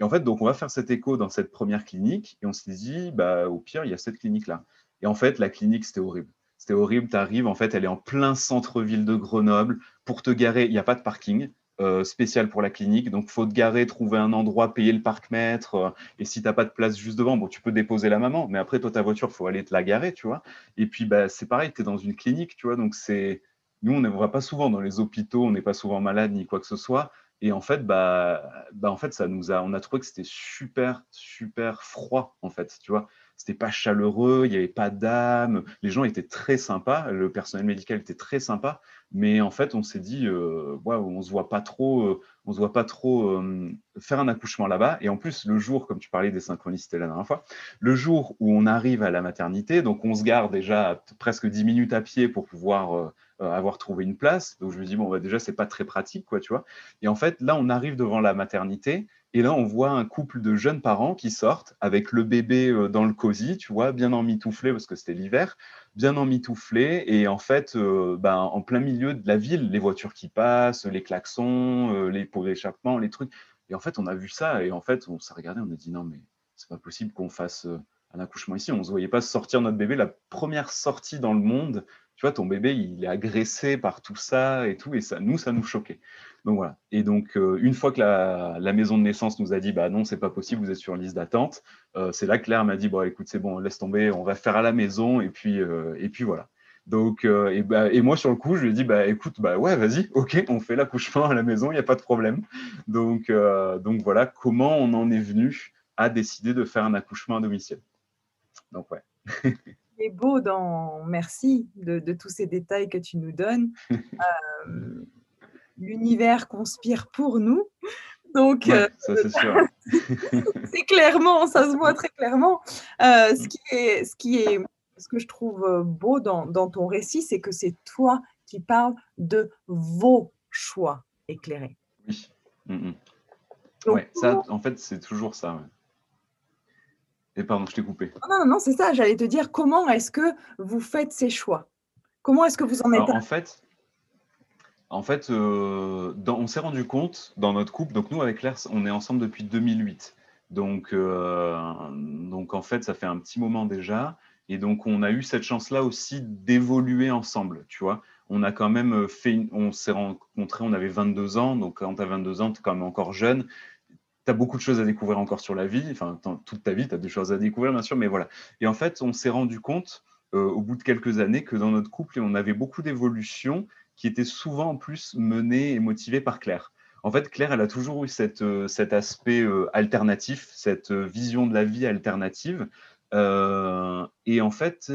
Et en fait, donc, on va faire cet écho dans cette première clinique et on s'est dit, bah, au pire, il y a cette clinique-là. Et en fait, la clinique, c'était horrible. C'était horrible. Tu arrives, en fait, elle est en plein centre-ville de Grenoble. Pour te garer, il n'y a pas de parking. Euh, spécial pour la clinique. Donc, faut te garer, trouver un endroit, payer le parc-mètre. Euh, et si tu n'as pas de place juste devant, bon, tu peux déposer la maman. Mais après, toi, ta voiture, faut aller te la garer, tu vois. Et puis, bah, c'est pareil, tu es dans une clinique, tu vois. Donc, c'est nous, on ne va pas souvent dans les hôpitaux, on n'est pas souvent malade ni quoi que ce soit. Et en fait, bah, bah, en fait, ça nous a, on a trouvé que c'était super, super froid, en fait, tu vois. C'était pas chaleureux, il n'y avait pas d'âme. Les gens étaient très sympas, le personnel médical était très sympa, mais en fait, on s'est dit, euh, on se voit pas trop, euh, on se voit pas trop euh, faire un accouchement là-bas. Et en plus, le jour, comme tu parlais des synchronicités la dernière fois, le jour où on arrive à la maternité, donc on se garde déjà presque 10 minutes à pied pour pouvoir avoir trouvé une place. Donc je me dis bon, bah, déjà c'est pas très pratique, quoi, tu vois. Et en fait, là, on arrive devant la maternité et là, on voit un couple de jeunes parents qui sortent avec le bébé euh, dans le cosy, tu vois, bien emmitouflé parce que c'était l'hiver, bien emmitouflé. Et en fait, euh, ben, en plein milieu de la ville, les voitures qui passent, les klaxons, euh, les pots d'échappement, les trucs. Et en fait, on a vu ça et en fait, on s'est regardé, on a dit non, mais c'est pas possible qu'on fasse un accouchement ici. On ne se voyait pas sortir notre bébé. La première sortie dans le monde, tu vois, ton bébé, il est agressé par tout ça et tout. Et ça, nous, ça nous choquait. Donc voilà. Et donc, euh, une fois que la, maison de naissance nous a dit, bah non, c'est pas possible, vous êtes sur liste d'attente, euh, c'est là que Claire m'a dit, bon, écoute, c'est bon, laisse tomber, on va faire à la maison, et puis, euh, et puis voilà. Donc, et, bah, et, moi, sur le coup, je lui ai dit, bah écoute, bah ouais, vas-y, ok, on fait l'accouchement à la maison, il n'y a pas de problème. Donc, donc voilà comment on en est venu à décider de faire un accouchement à domicile. Donc ouais. Beau dans merci de, de, tous ces détails que tu nous donnes. l'univers conspire pour nous. Donc, euh, c'est clairement, ça se voit très clairement. Euh, ce, qui est, ce, qui est, ce que je trouve euh, beau dans, ton récit, c'est que c'est toi qui parles de vos choix éclairés. Oui. Mm, mm. ça, en fait, c'est toujours ça. Et pardon, je t'ai coupé. Non, non, non, c'est ça. J'allais te dire comment est-ce que vous faites ces choix? Comment est-ce que vous en êtes En fait, en fait, euh, on s'est rendu compte dans notre couple, donc nous avec Claire, on est ensemble depuis 2008. Donc, euh, donc en fait, ça fait un petit moment déjà. Et donc, on a eu cette chance-là aussi d'évoluer ensemble, tu vois. On a quand même fait, on s'est rencontrés, on avait 22 ans. Donc, quand tu as 22 ans, tu es quand même encore jeune. Tu beaucoup de choses à découvrir encore sur la vie. Enfin, toute ta vie, tu as des choses à découvrir, bien sûr, mais voilà. Et en fait, on s'est rendu compte euh, au bout de quelques années que dans notre couple, on avait beaucoup d'évolution qui était souvent en plus menée et motivée par Claire. En fait, Claire, elle a toujours eu euh, cet aspect euh, alternatif, cette vision de la vie alternative. et en fait,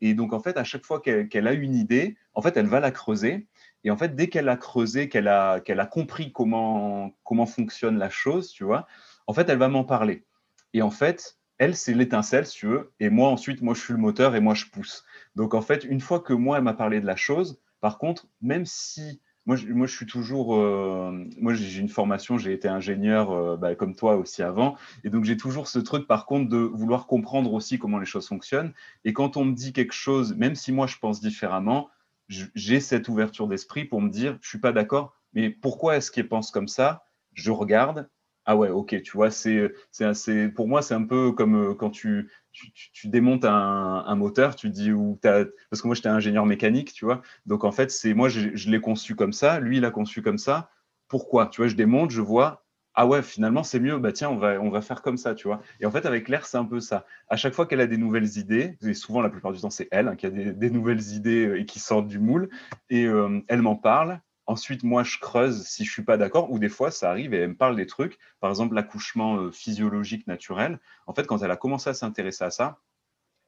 et donc en fait, à chaque fois qu'elle a une idée, en fait, elle va la creuser. Et en fait, dès qu'elle a creusé, qu'elle a, qu'elle a compris comment, comment fonctionne la chose, tu vois, en fait, elle va m'en parler. Et en fait, elle, c'est l'étincelle, si tu veux. Et moi, ensuite, moi, je suis le moteur et moi, je pousse. Donc, en fait, une fois que moi, elle m'a parlé de la chose, par contre, même si moi, je, moi, je suis toujours. Euh, moi, j'ai une formation, j'ai été ingénieur euh, bah, comme toi aussi avant. Et donc, j'ai toujours ce truc, par contre, de vouloir comprendre aussi comment les choses fonctionnent. Et quand on me dit quelque chose, même si moi, je pense différemment, j'ai cette ouverture d'esprit pour me dire je suis pas d'accord, mais pourquoi est-ce qu'il pense comme ça? Je regarde. Ah ouais, ok, tu vois, c'est, c'est, pour moi, c'est un peu comme euh, quand tu, tu, démontes un, moteur, tu dis où as, parce que moi j'étais ingénieur mécanique, tu vois. Donc en fait, c'est moi je, l'ai conçu comme ça, lui il l'a conçu comme ça. Pourquoi? Tu vois, je démonte, je vois. Ah ouais, finalement c'est mieux. Bah tiens, on va on va faire comme ça, tu vois. Et en fait avec l'air c'est un peu ça. À chaque fois qu'elle a des nouvelles idées, et souvent la plupart du temps c'est elle hein, qui a des, nouvelles idées euh, et qui sortent du moule, et euh, elle m'en parle. Ensuite, moi, je creuse si je suis pas d'accord, ou des fois, ça arrive et elle me parle des trucs. Par exemple, l'accouchement euh, physiologique naturel. En fait, quand elle a commencé à s'intéresser à ça,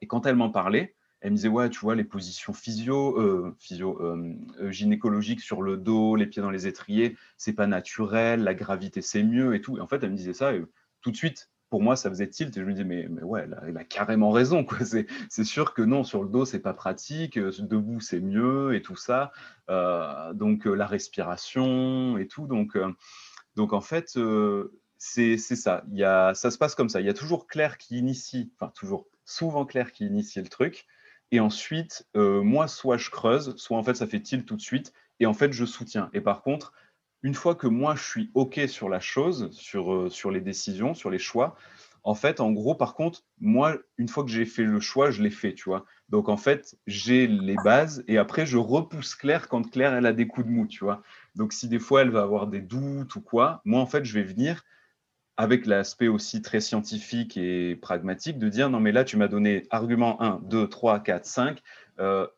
et quand elle m'en parlait, elle me disait, ouais, tu vois, les positions physio, euh, physio euh, gynécologiques sur le dos, les pieds dans les étriers, c'est pas naturel, la gravité, c'est mieux et tout. Et en fait, elle me disait ça, et tout de suite, pour moi, ça faisait tilt et je me disais, mais, mais ouais, elle a, carrément raison. C'est sûr que non, sur le dos, c'est pas pratique, euh, debout, c'est mieux et tout ça. Euh, donc, euh, la respiration et tout. Donc, donc en fait, c'est ça. Il y a, ça se passe comme ça. Il y a toujours Claire qui initie, enfin, toujours, souvent Claire qui initie le truc. Et ensuite, moi, soit je creuse, soit en fait, ça fait tilt tout de suite. Et en fait, je soutiens. Et par contre, une fois que moi je suis OK sur la chose, sur, euh, sur les décisions, sur les choix, en fait, en gros, par contre, moi, une fois que j'ai fait le choix, je l'ai fait, tu vois. Donc, en fait, j'ai les bases et après, je repousse Claire quand Claire, elle a des coups de mou, tu vois. Donc, si des fois, elle va avoir des doutes ou quoi, moi, en fait, je vais venir avec l'aspect aussi très scientifique et pragmatique de dire, non, mais là, tu m'as donné argument 1, 2, 3, 4, 5.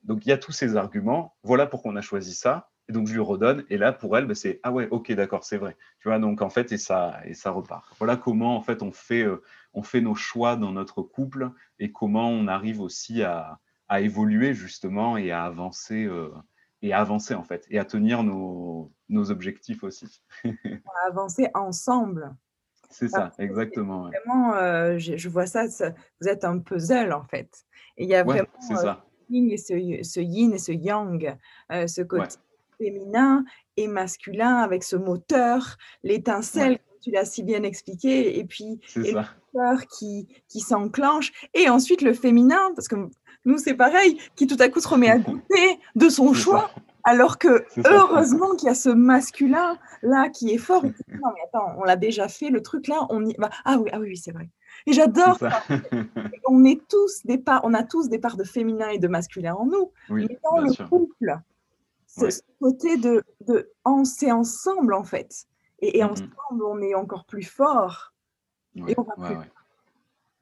donc, il y a tous ces arguments. Voilà pourquoi on a choisi ça. Et donc, je lui redonne. Et là, pour elle, bah, c'est Ah ouais, ok, d'accord, c'est vrai. Tu vois, donc en fait, et ça, et ça repart. Voilà comment, en fait, on fait, euh, on fait nos choix dans notre couple et comment on arrive aussi à, à évoluer, justement, et à avancer. Euh, et à avancer, en fait, et à tenir nos, nos objectifs aussi. avancer ensemble. C'est ça, exactement. Vraiment, euh, je, vois ça, vous êtes un puzzle, en fait. Et il y a vraiment. Et ce, ce, yin et ce yang, ce côté féminin et masculin avec ce moteur, l'étincelle, comme tu l'as si bien expliqué, et puis le moteur qui, qui s'enclenche, et ensuite le féminin, parce que nous c'est pareil, qui tout à coup se remet à goûter de son choix. Alors que heureusement qu'il y a ce masculin là qui est fort. non mais attends, on l'a déjà fait le truc là, on y va. Ah oui, ah oui, c'est vrai. Et j'adore ça. on est tous des parts, on a tous des parts de féminin et de masculin en nous. mais dans le couple, ce côté de, de c'est ensemble en fait. Et, ensemble, on est encore plus fort. et on va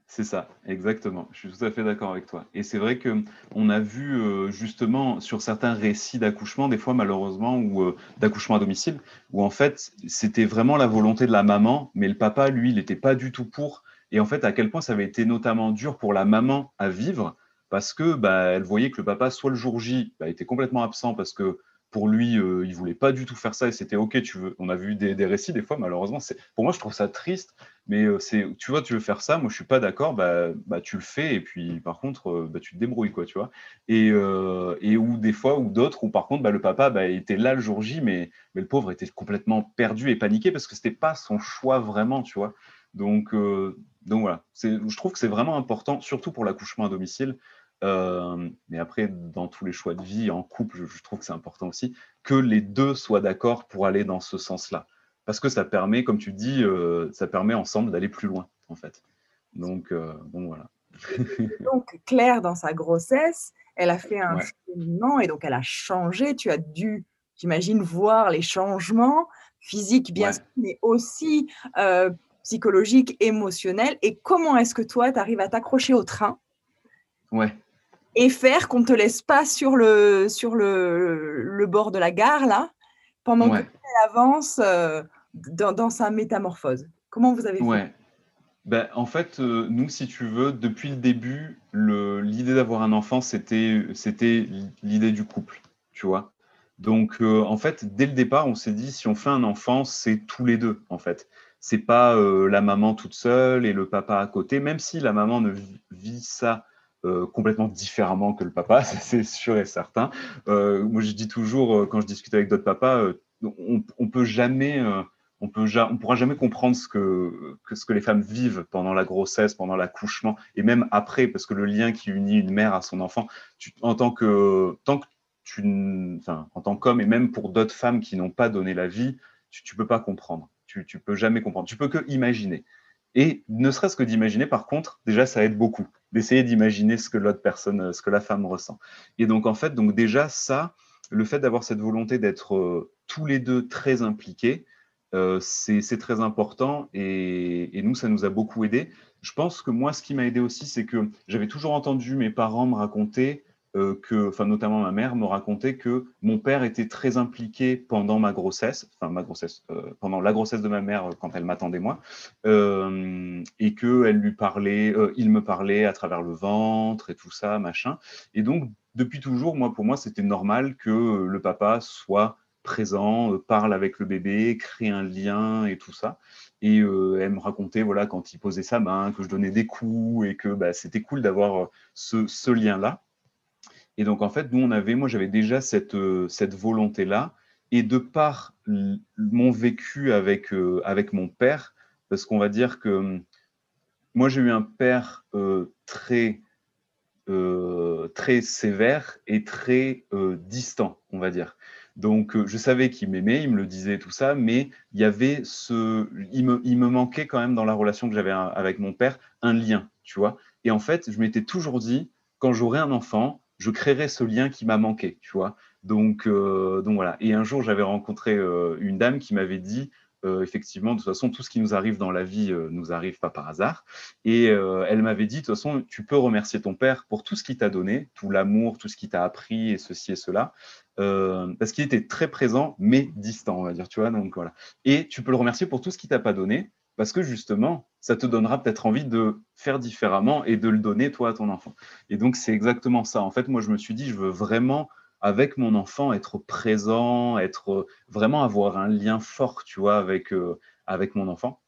C'est ça, exactement. Je suis tout à fait d'accord avec toi. Et c'est vrai que on a vu euh, justement sur certains récits d'accouchement, des fois malheureusement, ou euh, d'accouchement à domicile, où en fait c'était vraiment la volonté de la maman, mais le papa, lui, il n'était pas du tout pour. Et en fait, à quel point ça avait été notamment dur pour la maman à vivre, parce que bah, elle voyait que le papa, soit le jour J, bah, était complètement absent parce que pour lui, euh, il voulait pas du tout faire ça et c'était ok. Tu veux, on a vu des, récits des fois, malheureusement. Pour moi, je trouve ça triste, mais euh, c'est, tu vois, tu veux faire ça, moi, je suis pas d'accord. Bah, bah tu le fais et puis par contre, euh, bah, tu te débrouilles, quoi, tu vois. Et, et ou des fois ou d'autres où par contre, bah, le papa bah, était là le jour J, mais, mais le pauvre était complètement perdu et paniqué parce que c'était pas son choix vraiment, tu vois. Donc, donc voilà, je trouve que c'est vraiment important, surtout pour l'accouchement à domicile. Euh, mais après, dans tous les choix de vie, en couple, je, trouve que c'est important aussi que les deux soient d'accord pour aller dans ce sens-là. Parce que ça permet, comme tu dis, euh, ça permet ensemble d'aller plus loin, en fait. Donc, euh, bon, voilà. donc, Claire, dans sa grossesse, elle a fait un cheminement et donc elle a changé. Tu as dû, j'imagine, voir les changements physiques, bien sûr, mais aussi psychologiques, émotionnels. Et comment est-ce que toi, tu arrives à t'accrocher au train? Ouais et faire qu'on ne te laisse pas sur le, sur le, le bord de la gare, là, pendant qu'elle avance euh, dans, dans, sa métamorphose. Comment vous avez fait ouais. ben, En fait, euh, nous, si tu veux, depuis le début, l'idée d'avoir un enfant, c'était l'idée du couple, tu vois. Donc, euh, en fait, dès le départ, on s'est dit, si on fait un enfant, c'est tous les deux, en fait. C'est pas la maman toute seule et le papa à côté, même si la maman ne vit ça euh, complètement différemment que le papa, c'est sûr et certain. Euh, moi, je dis toujours, euh, quand je discute avec d'autres papas, on, on, peut jamais, on peut, on pourra jamais comprendre ce que, ce que les femmes vivent pendant la grossesse, pendant l'accouchement, et même après, parce que le lien qui unit une mère à son enfant, en tant que, tant tu, en tant qu'homme, et même pour d'autres femmes qui n'ont pas donné la vie, tu, tu peux pas comprendre. Tu, tu peux jamais comprendre. Tu peux que imaginer. Et ne serait-ce que d'imaginer, par contre, déjà, ça aide beaucoup d'essayer d'imaginer ce que l'autre personne, ce que la femme ressent. Et donc, en fait, donc déjà, ça, le fait d'avoir cette volonté d'être euh, tous les deux très impliqués, euh, c'est très important et, et, nous, ça nous a beaucoup aidé. Je pense que moi, ce qui m'a aidé aussi, c'est que j'avais toujours entendu mes parents me raconter euh, que, enfin notamment ma mère me racontait que mon père était très impliqué pendant ma grossesse, enfin ma grossesse, euh, pendant la grossesse de ma mère euh, quand elle m'attendait moi, et que elle lui parlait, il me parlait à travers le ventre et tout ça, machin. Et donc depuis toujours, moi pour moi c'était normal que le papa soit présent, parle avec le bébé, crée un lien et tout ça. Et elle me racontait, voilà, quand il posait sa main, que je donnais des coups et que bah, c'était cool d'avoir ce lien-là. Et donc, en fait, nous, on avait, moi, j'avais déjà cette, euh, cette volonté-là. Et de par mon vécu avec, euh, avec mon père, parce qu'on va dire que hum, moi, j'ai eu un père euh, très, très sévère et très distant, on va dire. Donc, je savais qu'il m'aimait, il me le disait, tout ça, mais il y avait ce. Il me, il me manquait quand même dans la relation que j'avais avec mon père un lien, tu vois. Et en fait, je m'étais toujours dit, quand j'aurai un enfant, je créerai ce lien qui m'a manqué, tu vois. Donc, euh, voilà. Et un jour, j'avais rencontré euh, une dame qui m'avait dit euh, effectivement, de toute façon, tout ce qui nous arrive dans la vie nous arrive pas par hasard. Et elle m'avait dit, de toute façon, tu peux remercier ton père pour tout ce qu'il t'a donné, tout l'amour, tout ce qu'il t'a appris et ceci et cela, parce qu'il était très présent, mais distant, on va dire, tu vois. Donc voilà. Et tu peux le remercier pour tout ce qu'il t'a pas donné, parce que justement, ça te donnera peut-être envie de faire différemment et de le donner toi à ton enfant. Et donc c'est exactement ça. En fait, moi, je me suis dit, je veux vraiment avec mon enfant, être présent, être vraiment avoir un lien fort, tu vois, avec, euh, avec mon enfant.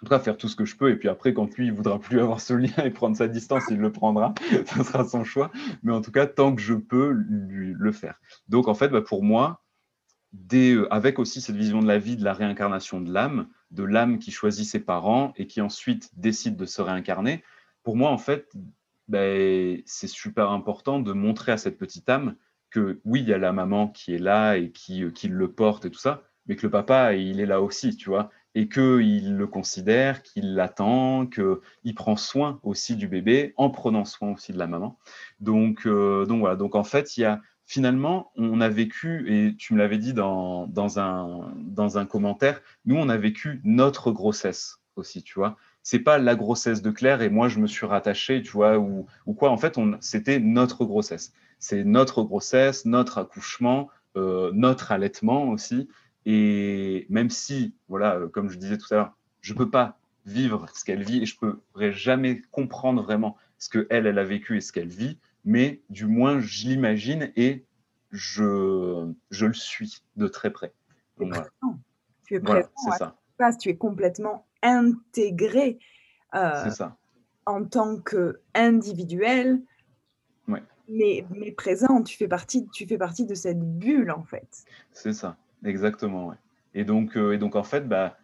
En tout cas, faire tout ce que je peux. Et puis après, quand lui, il voudra plus avoir ce lien et prendre sa distance, il le prendra. ça sera son choix. Mais en tout cas, tant que je peux, lui, le faire. Donc, en fait, bah, pour moi, euh, avec aussi cette vision de la vie, de la réincarnation de l'âme, de l'âme qui choisit ses parents et qui ensuite décide de se réincarner, pour moi, en fait, bah, c'est super important de montrer à cette petite âme que oui, il y a la maman qui est là et qui, euh, qui le porte et tout ça, mais que le papa, il est là aussi, tu vois, et qu'il le considère, qu'il l'attend, qu'il prend soin aussi du bébé en prenant soin aussi de la maman. Donc, euh, donc voilà, donc en fait, il y a finalement, on a vécu, et tu me l'avais dit dans, dans, un, dans un commentaire, nous, on a vécu notre grossesse aussi, tu vois. C'est pas la grossesse de Claire et moi, je me suis rattaché, tu vois, ou, ou quoi. En fait, c'était notre grossesse c'est notre grossesse, notre accouchement, euh, notre allaitement aussi. Et même si, voilà, euh, comme je disais tout à l'heure, je ne peux pas vivre ce qu'elle vit et je ne pourrai jamais comprendre vraiment ce qu'elle, elle a vécu et ce qu'elle vit, mais du moins, je l'imagine et je, je le suis de très près. Tu es présent. c'est ça. tu es complètement intégré euh, ça. en tant qu'individuel mais, mais présent, tu fais, partie, tu fais partie de cette bulle, en fait. C'est ça, exactement. Ouais. Et, donc, euh, et donc, en fait, bah,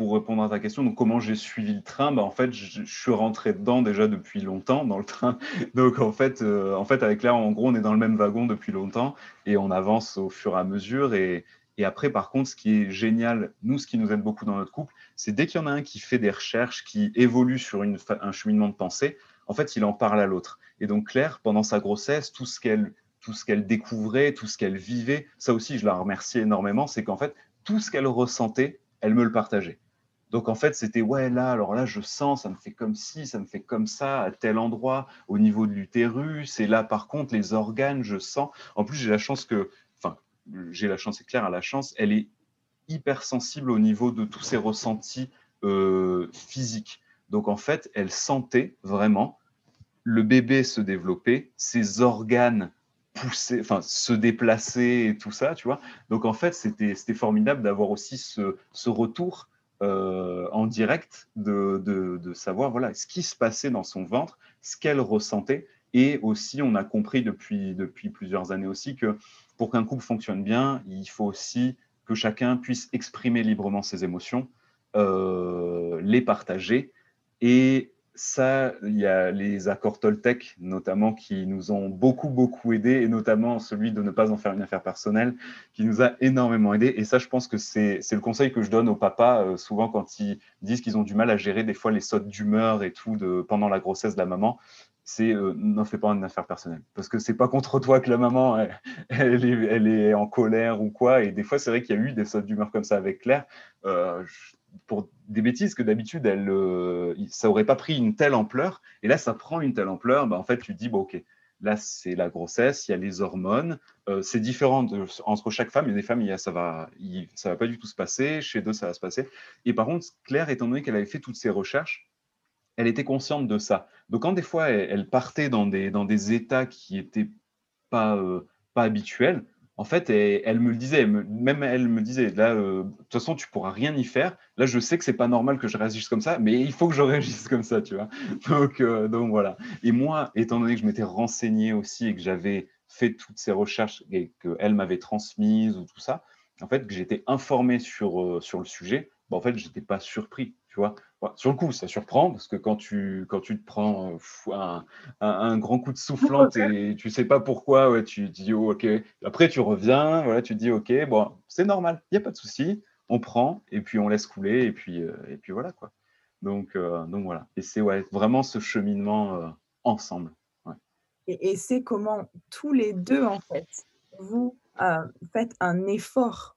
pour répondre à ta question, donc comment j'ai suivi le train bah, En fait, je, suis rentré dedans déjà depuis longtemps dans le train. Donc, en fait, euh, en fait, avec Claire, en gros, on est dans le même wagon depuis longtemps et on avance au fur et à mesure. Et, après, par contre, ce qui est génial, nous, ce qui nous aide beaucoup dans notre couple, c'est dès qu'il y en a un qui fait des recherches, qui évolue sur un cheminement de pensée, en fait, il en parle à l'autre. Et donc, Claire, pendant sa grossesse, tout ce qu'elle tout ce qu'elle découvrait, tout ce qu'elle vivait, ça aussi, je la remercie énormément, c'est qu'en fait, tout ce qu'elle ressentait, elle me le partageait. Donc en fait, c'était ouais là, alors là, je sens, ça me fait comme ci, ça me fait comme ça à tel endroit, au niveau de l'utérus. Et là, par contre, les organes, je sens. En plus, j'ai la chance que, enfin, j'ai la chance, c'est Claire a la chance, elle est hyper sensible au niveau de tous ses ressentis euh, physiques. Donc en fait, elle sentait vraiment le bébé se développer, ses organes pousser, enfin se déplacer et tout ça, tu vois. Donc en fait, c'était formidable d'avoir aussi ce, retour euh, en direct de, savoir voilà ce qui se passait dans son ventre, ce qu'elle ressentait. Et aussi, on a compris depuis, depuis plusieurs années aussi que pour qu'un couple fonctionne bien, il faut aussi que chacun puisse exprimer librement ses émotions, euh, les partager et ça, il y a les accords Toltec, notamment, qui nous ont beaucoup, beaucoup aidés, et notamment celui de ne pas en faire une affaire personnelle, qui nous a énormément aidés. Et ça, je pense que c'est le conseil que je donne aux papas, euh, souvent quand ils disent qu'ils ont du mal à gérer des fois les sautes d'humeur et tout de, pendant la grossesse de la maman. C'est euh, n'en fais pas une affaire personnelle. Parce que c'est pas contre toi que la maman, elle, est, en colère ou quoi. Et des fois, c'est vrai qu'il y a eu des sautes d'humeur comme ça avec Claire. Euh, pour des bêtises que d'habitude, elle, euh, ça aurait pas pris une telle ampleur. Et là, ça prend une telle ampleur. Bah, en fait, tu te dis, bon, OK, là, c'est la grossesse, il y a les hormones. Euh, c'est différent entre chaque femme. Il y a des femmes, ça va, ça va pas du tout se passer. Chez deux, ça va se passer. Et par contre, Claire, étant donné qu'elle avait fait toutes ses recherches, elle était consciente de ça. Donc, quand des fois, elle, partait dans des, dans des états qui étaient pas, euh, pas habituels, en fait, elle, me le disait, même elle me disait, là, euh, de toute façon, tu pourras rien y faire. Là, je sais que c'est pas normal que je réagisse comme ça, mais il faut que je réagisse comme ça, tu vois. Donc, euh, donc voilà. Et moi, étant donné que je m'étais renseigné aussi et que j'avais fait toutes ces recherches et qu'elle m'avait transmises ou tout ça, en fait, que j'étais informé sur, euh, le sujet, bah, en fait, j'étais pas surpris, tu vois sur le coup, ça surprend parce que quand tu, quand tu te prends euh, un, un, grand coup de soufflante et tu sais pas pourquoi, ouais, tu, dis oh, ok. Après, tu reviens, voilà, tu dis ok, bon, c'est normal, il n'y a pas de souci, on prend et puis on laisse couler et puis, euh, et puis voilà quoi. Donc, euh, donc voilà. Et c'est ouais, vraiment ce cheminement ensemble. Et, et c'est comment tous les deux, en fait, vous faites un effort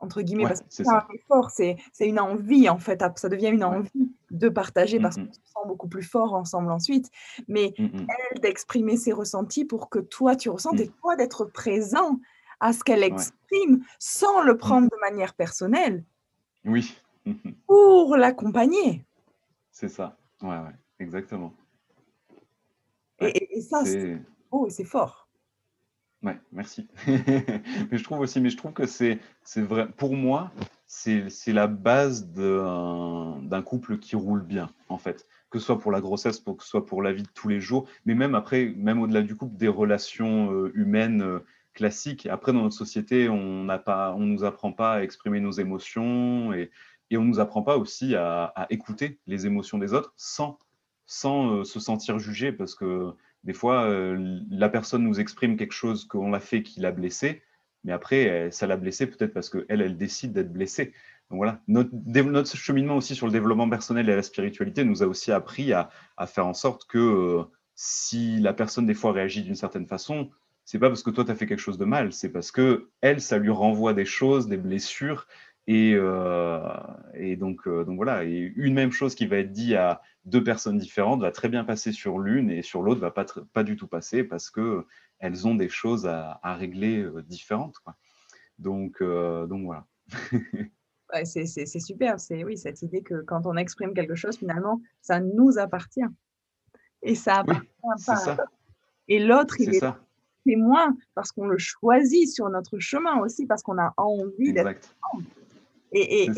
entre guillemets, parce que c'est un effort, c'est une envie en fait, ça devient une envie de partager parce qu'on se sent beaucoup plus fort ensemble ensuite, mais elle d'exprimer ses ressentis pour que toi tu ressentes et toi d'être présent à ce qu'elle exprime sans le prendre de manière personnelle. Oui. pour l'accompagner. C'est ça, ouais, exactement. et, et, ça, c'est oh, c'est fort. Ouais, merci. mais je trouve aussi, mais je trouve que c'est, vrai, pour moi, c'est, la base d'un, couple qui roule bien, en fait. Que ce soit pour la grossesse, que ce soit pour la vie de tous les jours, mais même après, même au-delà du couple, des relations euh, humaines euh, classiques. Après, dans notre société, on n'a pas, on nous apprend pas à exprimer nos émotions et, et on nous apprend pas aussi à, à écouter les émotions des autres sans, sans euh, se sentir jugé, parce que des fois, euh, la personne nous exprime quelque chose qu'on l'a fait qui l'a blessé, mais après, ça l'a blessé peut-être parce qu'elle, elle décide d'être blessée. Donc voilà, notre, notre, cheminement aussi sur le développement personnel et la spiritualité nous a aussi appris à, faire en sorte que euh, si la personne des fois réagit d'une certaine façon, c'est pas parce que toi tu as fait quelque chose de mal, c'est parce que elle, ça lui renvoie des choses, des blessures, et, euh, et donc, donc voilà, et une même chose qui va être dit à deux personnes différentes va très bien passer sur l'une et sur l'autre va pas, pas du tout passer parce que elles ont des choses à, régler euh, différentes. Quoi. Donc, euh, donc voilà. c'est super, c'est oui, cette idée que quand on exprime quelque chose, finalement, ça nous appartient. Et ça appartient pas Et l'autre, il est témoin parce qu'on le choisit sur notre chemin aussi, parce qu'on a envie d'être. Et, et,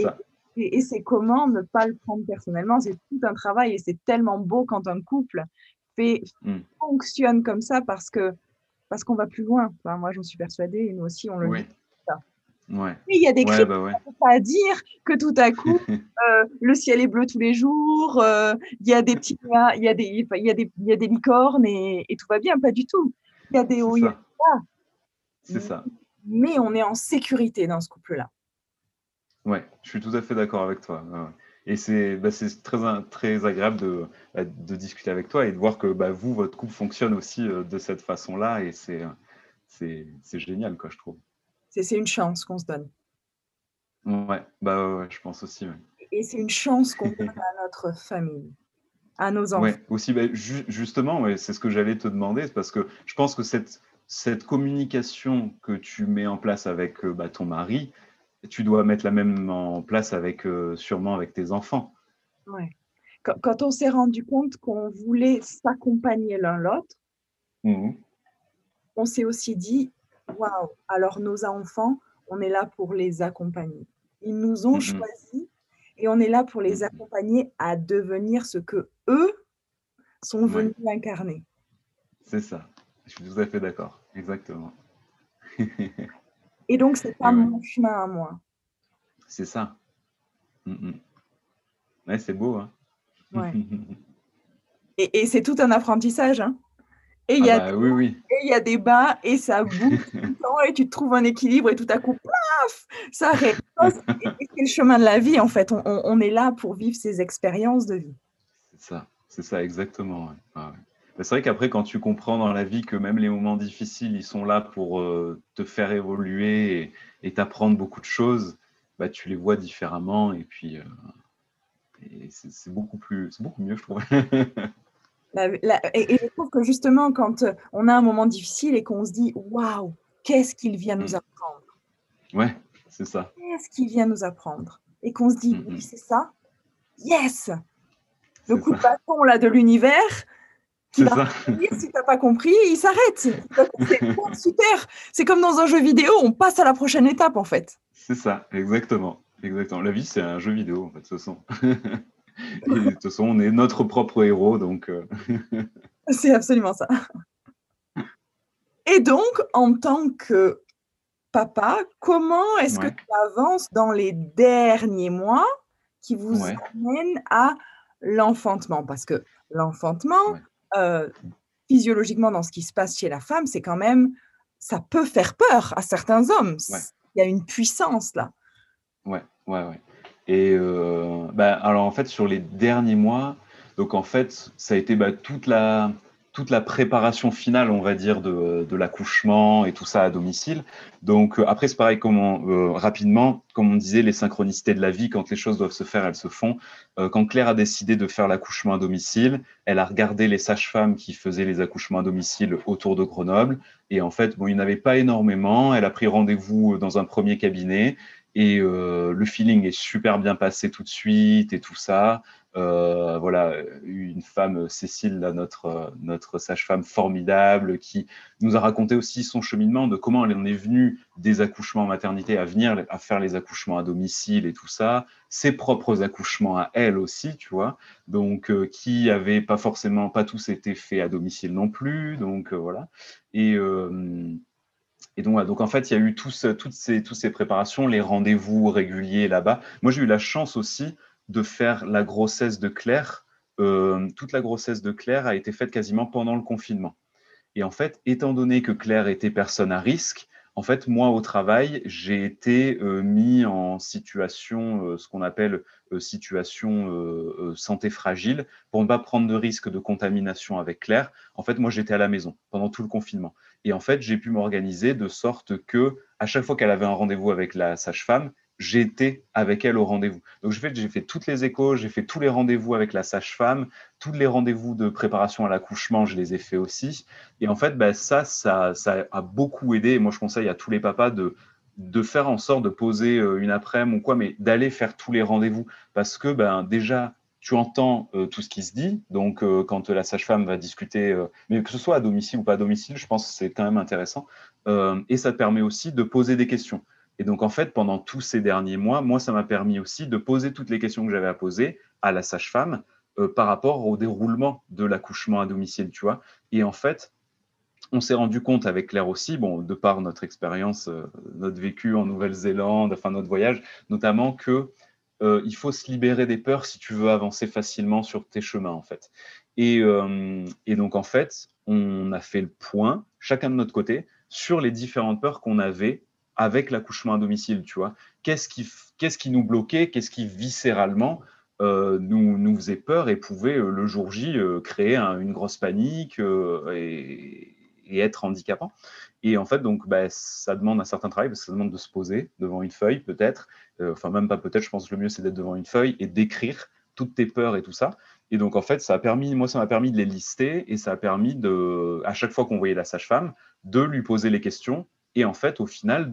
et, et, c'est comment ne pas le prendre personnellement? C'est tout un travail et c'est tellement beau quand un couple fait, mm. fonctionne comme ça parce que parce qu'on va plus loin. Enfin, moi, j'en suis persuadée et nous aussi, on le oui. Ouais. il y a des ouais, bah à dire que tout à coup, euh, le ciel est bleu tous les jours, euh, il y a des petits, il y a des, il y a des, il y a des licornes et, et, tout va bien. Pas du tout. Il y a des hauts, C'est ça. Mais on est en sécurité dans ce couple-là. Ouais, je suis tout à fait d'accord avec toi. Et c'est bah, très, très agréable de, bah, de, discuter avec toi et de voir que bah, vous, votre couple fonctionne aussi euh, de cette façon-là. Et c'est génial, quoi, je trouve. C'est une chance qu'on se donne. Ouais, bah ouais, je pense aussi. Et c'est une chance qu'on donne à notre famille, à nos enfants. Ouais, aussi, bah, justement, ouais, c'est ce que j'allais te demander, parce que je pense que cette, cette communication que tu mets en place avec euh, bah, ton mari, tu dois mettre la même en place avec euh, sûrement avec tes enfants. Ouais. Quand, on s'est rendu compte qu'on voulait s'accompagner l'un l'autre, mmh on s'est aussi dit waouh, alors nos enfants, on est là pour les accompagner. Ils nous ont mmh choisis et on est là pour les mmh accompagner à devenir ce que eux sont venus incarner. C'est ça. Je suis tout à fait d'accord. Exactement. Et donc, c'est pas mon chemin à moi. C'est ça. Mm, mm. c'est beau. Hein ouais. et, et c'est tout un apprentissage. Hein et il y, ah bah, oui, oui. y a des bas et ça bouge et tu trouves un équilibre et tout à coup, paf, ça répose. et c'est le chemin de la vie en fait. On, on, est là pour vivre ces expériences de vie. C'est ça, c'est ça exactement. Ah c'est vrai qu'après, quand tu comprends dans la vie que même les moments difficiles, ils sont là pour euh, te faire évoluer et t'apprendre beaucoup de choses, bah, tu les vois différemment et puis euh, c'est beaucoup plus, beaucoup mieux, je trouve. et, je trouve que justement, quand on a un moment difficile et qu'on se dit waouh, qu'est-ce qu'il vient nous mm. apprendre? Ouais, c'est ça. Qu'est-ce qu'il vient nous apprendre? Et qu'on se dit mm, oui, mm. c'est ça. Yes Le coup de bâton là de l'univers, c'est ça. si t'as pas compris, il s'arrête. C'est super. C'est comme dans un jeu vidéo, on passe à la prochaine étape en fait. C'est ça, exactement. Exactement. La vie, c'est un jeu vidéo en fait, de toute façon. de toute façon, on est notre propre héros, donc. Euh. c'est absolument ça. Et donc, en tant que papa, comment est-ce que tu avances dans les derniers mois qui vous amènent à l'enfantement? Parce que l'enfantement, euh, physiologiquement dans ce qui se passe chez la femme, c'est quand même, ça peut faire peur à certains hommes. Il y a une puissance là. Ouais, ouais, ouais. Et euh, bah, alors en fait, sur les derniers mois, donc en fait, ça a été bah, toute la toute la préparation finale, on va dire, de, l'accouchement et tout ça à domicile. Donc euh, après, c'est pareil, comment, euh, rapidement, comme on disait, les synchronicités de la vie, quand les choses doivent se faire, elles se font. Euh, quand Claire a décidé de faire l'accouchement à domicile, elle a regardé les sages-femmes qui faisaient les accouchements à domicile autour de Grenoble. Et en fait, bon, il n'y en avait pas énormément. Elle a pris rendez-vous dans un premier cabinet. Et le feeling est super bien passé tout de suite et tout ça. Euh, voilà, une femme, Cécile, notre, notre sage-femme formidable, qui nous a raconté aussi son cheminement de comment elle en est venue des accouchements en maternité à venir à faire les accouchements à domicile et tout ça, ses propres accouchements à elle aussi, tu vois, donc euh, qui n'avaient pas forcément, pas tous été faits à domicile non plus, donc euh, voilà. Et, et donc, donc, en fait, il y a eu toutes, ces, toutes ces préparations, les rendez-vous réguliers là-bas. Moi, j'ai eu la chance aussi de faire la grossesse de Claire. Euh, toute la grossesse de Claire a été faite quasiment pendant le confinement. Et en fait, étant donné que Claire était personne à risque, en fait, moi, au travail, j'ai été euh, mis en situation, euh, ce qu'on appelle situation santé fragile, pour ne pas prendre de risque de contamination avec Claire. En fait, moi, j'étais à la maison pendant tout le confinement. Et en fait, j'ai pu m'organiser de sorte que, à chaque fois qu'elle avait un rendez-vous avec la sage-femme, j'ai été avec elle au rendez-vous. Donc j'ai fait, toutes les échos, j'ai fait tous les rendez-vous avec la sage-femme, tous les rendez-vous de préparation à l'accouchement, je les ai fait aussi. Et en fait, ben, ça, ça, ça, a beaucoup aidé. Et moi, je conseille à tous les papas de, de faire en sorte de poser euh, une après-midi ou quoi, mais d'aller faire tous les rendez-vous. Parce que ben, déjà, tu entends euh, tout ce qui se dit. Donc, euh, quand la sage-femme va discuter, mais que ce soit à domicile ou pas à domicile, je pense que c'est quand même intéressant. et ça te permet aussi de poser des questions. Et donc, en fait, pendant tous ces derniers mois, moi, ça m'a permis aussi de poser toutes les questions que j'avais à poser à la sage-femme euh, par rapport au déroulement de l'accouchement à domicile, tu vois. Et en fait, on s'est rendu compte avec Claire aussi, bon, de par notre expérience, euh, notre vécu en Nouvelle-Zélande, enfin notre voyage, notamment que euh, il faut se libérer des peurs si tu veux avancer facilement sur tes chemins, en fait. Et, et donc, en fait, on a fait le point, chacun de notre côté, sur les différentes peurs qu'on avait avec l'accouchement à domicile, tu vois. Qu'est-ce qui, qu'est-ce qui nous bloquait, qu'est-ce qui viscéralement euh, nous, nous faisait peur et pouvait euh, le jour J euh, créer une grosse panique et, être handicapant. Et en fait, donc, bah, ça demande un certain travail parce que ça demande de se poser devant une feuille, peut-être. enfin, même pas peut-être, je pense que le mieux, c'est d'être devant une feuille et d'écrire toutes tes peurs et tout ça. Et donc, en fait, ça a permis, moi, ça m'a permis de les lister et ça a permis de, à chaque fois qu'on voyait la sage-femme, de lui poser les questions et en fait, au final,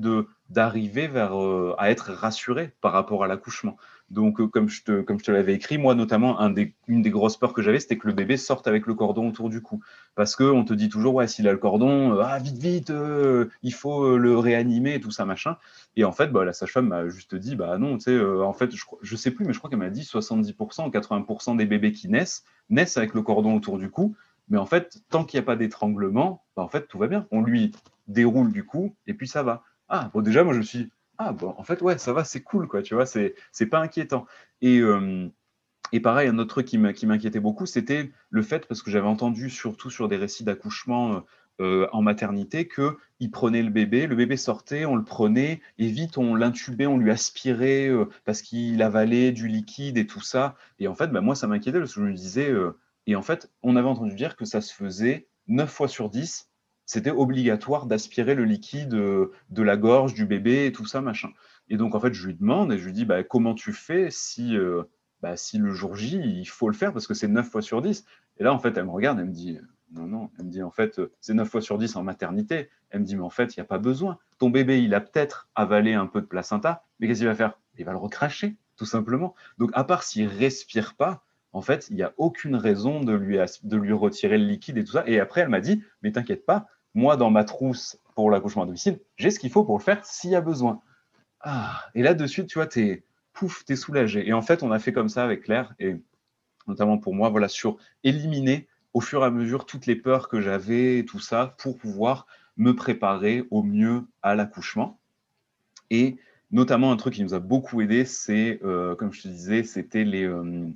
d'arriver vers euh, à être rassuré par rapport à l'accouchement. Donc, euh, comme je te, comme je te l'avais écrit, moi notamment, une des grosses peurs que j'avais, c'était que le bébé sorte avec le cordon autour du cou. Parce qu'on te dit toujours, ouais, s'il a le cordon, euh, ah, vite, vite, il faut le réanimer, tout ça, machin. Et en fait, bah, la sage-femme m'a juste dit, bah non, tu sais, en fait, je, je sais plus, mais je crois qu'elle m'a dit 70%, 80% des bébés qui naissent, naissent avec le cordon autour du cou. Mais en fait, tant qu'il n'y a pas d'étranglement, bah, en fait, tout va bien. On lui déroule du coup, et puis ça va. Ah, bon, déjà, moi, je me suis ah, bon, en fait, ouais, ça va, c'est cool, quoi, tu vois, c'est pas inquiétant. Et, euh, et pareil, un autre truc qui m'inquiétait beaucoup, c'était le fait, parce que j'avais entendu surtout sur des récits d'accouchement euh, en maternité, qu'il prenait le bébé, le bébé sortait, on le prenait, et vite, on l'intubait, on lui aspirait, euh, parce qu'il avalait du liquide et tout ça. Et en fait, bah, moi, ça m'inquiétait, parce que je me disais, et en fait, on avait entendu dire que ça se faisait 9 fois sur 10 c'était obligatoire d'aspirer le liquide euh, de la gorge du bébé et tout ça, machin. Et donc, en fait, je lui demande et je lui dis, bah, comment tu fais si, euh, bah, si le jour J, il faut le faire parce que c'est 9 fois sur 10 Et là, en fait, elle me regarde, elle me dit, non, non, elle me dit, en fait, c'est 9 fois sur 10 en maternité. Elle me dit, mais en fait, il n'y a pas besoin. Ton bébé, il a peut-être avalé un peu de placenta, mais qu'est-ce qu'il va faire? Il va le recracher, tout simplement. Donc, à part s'il respire pas, en fait, il n'y a aucune raison de lui, de lui retirer le liquide et tout ça. Et après, elle m'a dit, mais t'inquiète pas, moi, dans ma trousse pour l'accouchement à domicile, j'ai ce qu'il faut pour le faire s'il y a besoin. Ah, et là, de suite, tu vois, t'es pouf, t'es soulagé. Et en fait, on a fait comme ça avec Claire, et notamment pour moi, voilà, sur éliminer au fur et à mesure toutes les peurs que j'avais et tout ça pour pouvoir me préparer au mieux à l'accouchement. Et notamment, un truc qui nous a beaucoup aidé, c'est, euh, comme je te disais, c'était les, euh,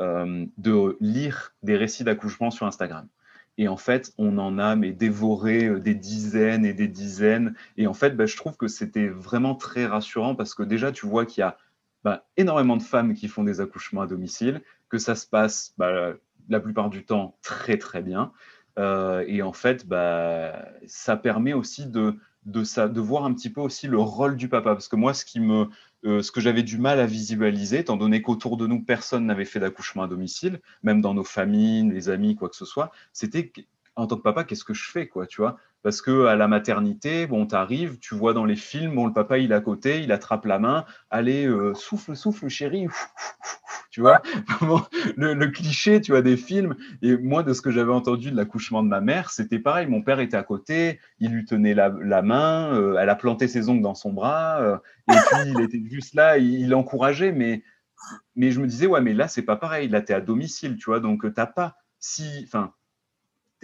euh, de lire des récits d'accouchement sur Instagram. Et en fait, on en a mais dévoré euh, des dizaines et des dizaines. Et en fait, bah, je trouve que c'était vraiment très rassurant parce que déjà, tu vois qu'il y a bah, énormément de femmes qui font des accouchements à domicile, que ça se passe bah, la plupart du temps très très bien. et en fait, ça permet aussi de, de, ça, de voir un petit peu aussi le rôle du papa. Parce que moi, ce, me, ce que j'avais du mal à visualiser, étant donné qu'autour de nous, personne n'avait fait d'accouchement à domicile, même dans nos familles, les amis, quoi que ce soit, c'était en tant que papa, qu'est-ce que je fais, quoi, tu vois? Parce que à la maternité, bon, t'arrives, tu vois dans les films, bon, le papa, il est à côté, il attrape la main, allez, euh, souffle, souffle, chérie, tu vois? Le, cliché, tu vois, des films. Et moi, de ce que j'avais entendu de l'accouchement de ma mère, c'était pareil. Mon père était à côté, il lui tenait la, main, euh, elle a planté ses ongles dans son bras, euh, et puis il était juste là, il, l'encourageait, mais mais je me disais, ouais, mais là, c'est pas pareil. Là, tu es à domicile, tu vois, donc t'as pas si, enfin,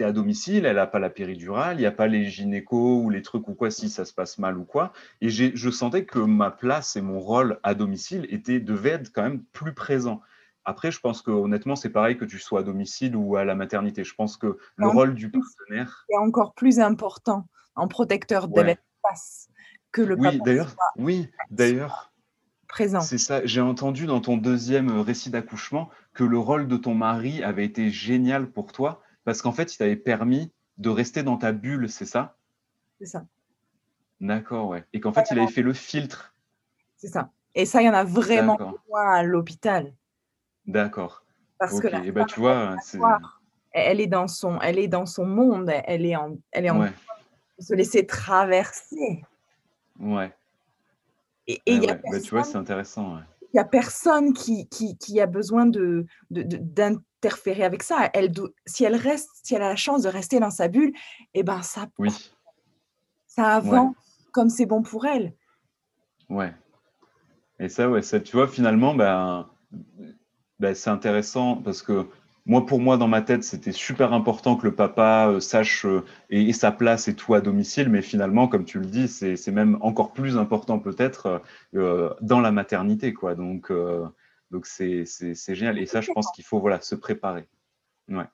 es à domicile, elle n'a pas la péridurale, il n'y a pas les gynécos ou les trucs ou quoi si ça se passe mal ou quoi. Et je sentais que ma place et mon rôle à domicile était, devait être quand même plus présent. Après, je pense que honnêtement, c'est pareil que tu sois à domicile ou à la maternité. Je pense que le rôle du partenaire est encore plus important en protecteur de l'espace que le oui, d'ailleurs, oui, d'ailleurs. Présent. C'est ça. J'ai entendu dans ton deuxième récit d'accouchement que le rôle de ton mari avait été génial pour toi parce qu'en fait, il t'avait permis de rester dans ta bulle, c'est ça? C'est ça. D'accord, ouais. Et qu'en fait, il avait fait le filtre. C'est ça. Et ça, il y en a vraiment à l'hôpital. D'accord. Parce que et bah, tu vois, elle est dans son, elle est dans son monde, elle est en, elle est en se laisser traverser. Ouais. Et, il y a bah, tu vois, c'est intéressant. Il n'y a personne qui, qui, qui, a besoin de, de, interférer avec ça. Elle, si elle reste, si elle a la chance de rester dans sa bulle, eh ben ça, oui. ça avance comme c'est bon pour elle. Ouais. Et ça, ouais, ça, tu vois, finalement, ben, ben, c'est intéressant parce que moi, pour moi, dans ma tête, c'était super important que le papa euh, sache euh, et, sa place et tout à domicile, mais finalement, comme tu le dis, c'est même encore plus important peut-être euh, dans la maternité, quoi. Donc, donc c'est génial. Et ça, je pense qu'il faut voilà, se préparer. Ouais.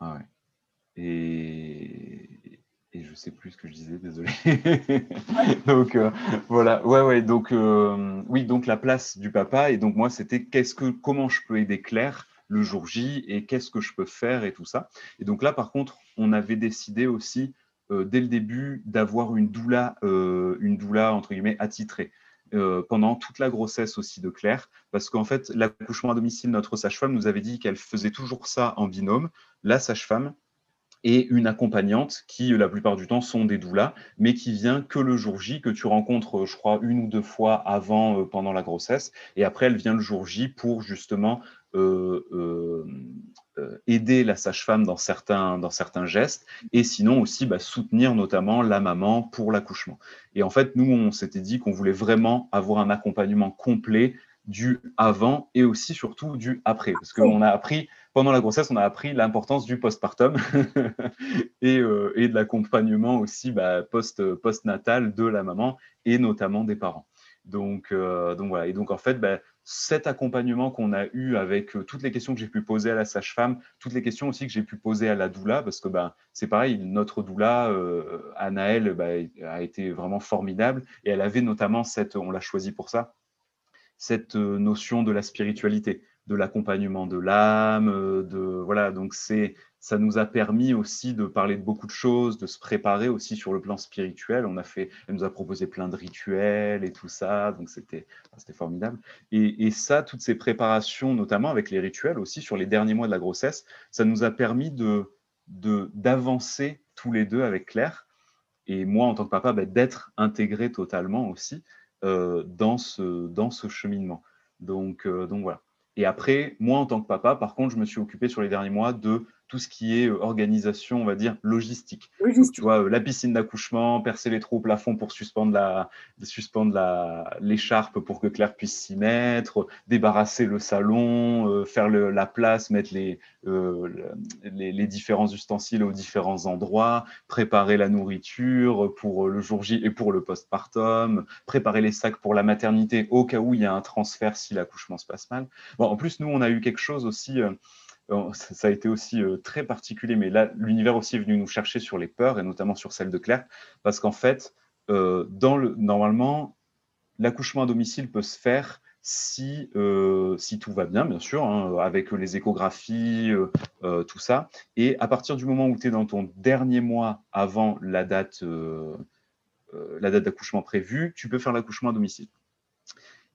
Ah ouais. Et, et je sais plus ce que je disais, désolé. donc euh, voilà, ouais, ouais. Donc euh, oui, donc la place du papa. Et donc moi, c'était qu'est-ce que, comment je peux aider Claire le jour J et qu'est-ce que je peux faire et tout ça. Et donc là, par contre, on avait décidé aussi euh, dès le début d'avoir une doula, une doula entre guillemets attitrée. Euh, pendant toute la grossesse aussi de Claire, parce qu'en fait, l'accouchement à domicile, notre sage-femme nous avait dit qu'elle faisait toujours ça en binôme, la sage-femme et une accompagnante qui, la plupart du temps, sont des doulas, mais qui vient que le jour J, que tu rencontres, je crois, une ou deux fois avant, euh, pendant la grossesse, et après, elle vient le jour J pour justement euh, euh, aider la sage-femme dans certains, dans certains gestes et sinon aussi bah, soutenir notamment la maman pour l'accouchement. Et en fait, nous, on s'était dit qu'on voulait vraiment avoir un accompagnement complet du avant et aussi surtout du après. Parce qu'on a appris, pendant la grossesse, on a appris l'importance du postpartum et, euh, et de l'accompagnement aussi bah, post, post-natal de la maman et notamment des parents. Donc, euh, voilà. Et donc en fait, bah, cet accompagnement qu'on a eu avec euh, toutes les questions que j'ai pu poser à la sage-femme, toutes les questions aussi que j'ai pu poser à la doula, parce que ben, c'est pareil, notre doula, euh, Anaël, ben, a été vraiment formidable et elle avait notamment cette, on l'a choisi pour ça, cette euh, notion de la spiritualité, de l'accompagnement de l'âme, de voilà, donc c'est ça nous a permis aussi de parler de beaucoup de choses, de se préparer aussi sur le plan spirituel. On a fait, elle nous a proposé plein de rituels et tout ça, donc c'était c'était formidable. Et, ça, toutes ces préparations, notamment avec les rituels aussi sur les derniers mois de la grossesse, ça nous a permis de d'avancer tous les deux avec Claire et moi en tant que papa, bah, d'être intégré totalement aussi euh, dans ce dans ce cheminement. Donc euh, donc voilà. Et après, moi en tant que papa, par contre, je me suis occupé sur les derniers mois de tout ce qui est euh, organisation, on va dire, logistique. tu vois, euh, la piscine d'accouchement, percer les trous au plafond pour suspendre la, suspendre la, l'écharpe pour que Claire puisse s'y mettre, débarrasser le salon, euh, faire la place, mettre les, les, différents ustensiles aux différents endroits, préparer la nourriture pour le jour J et pour le postpartum, préparer les sacs pour la maternité au cas où il y a un transfert si l'accouchement se passe mal. Bon, en plus, nous, on a eu quelque chose aussi ça a été aussi euh, très particulier, mais là, l'univers aussi est venu nous chercher sur les peurs, et notamment sur celle de Claire, parce qu'en fait, euh, normalement, l'accouchement à domicile peut se faire si, euh, tout va bien, bien sûr, hein, avec les échographies, tout ça. Et à partir du moment où tu es dans ton dernier mois avant la date, la date d'accouchement prévue, tu peux faire l'accouchement à domicile.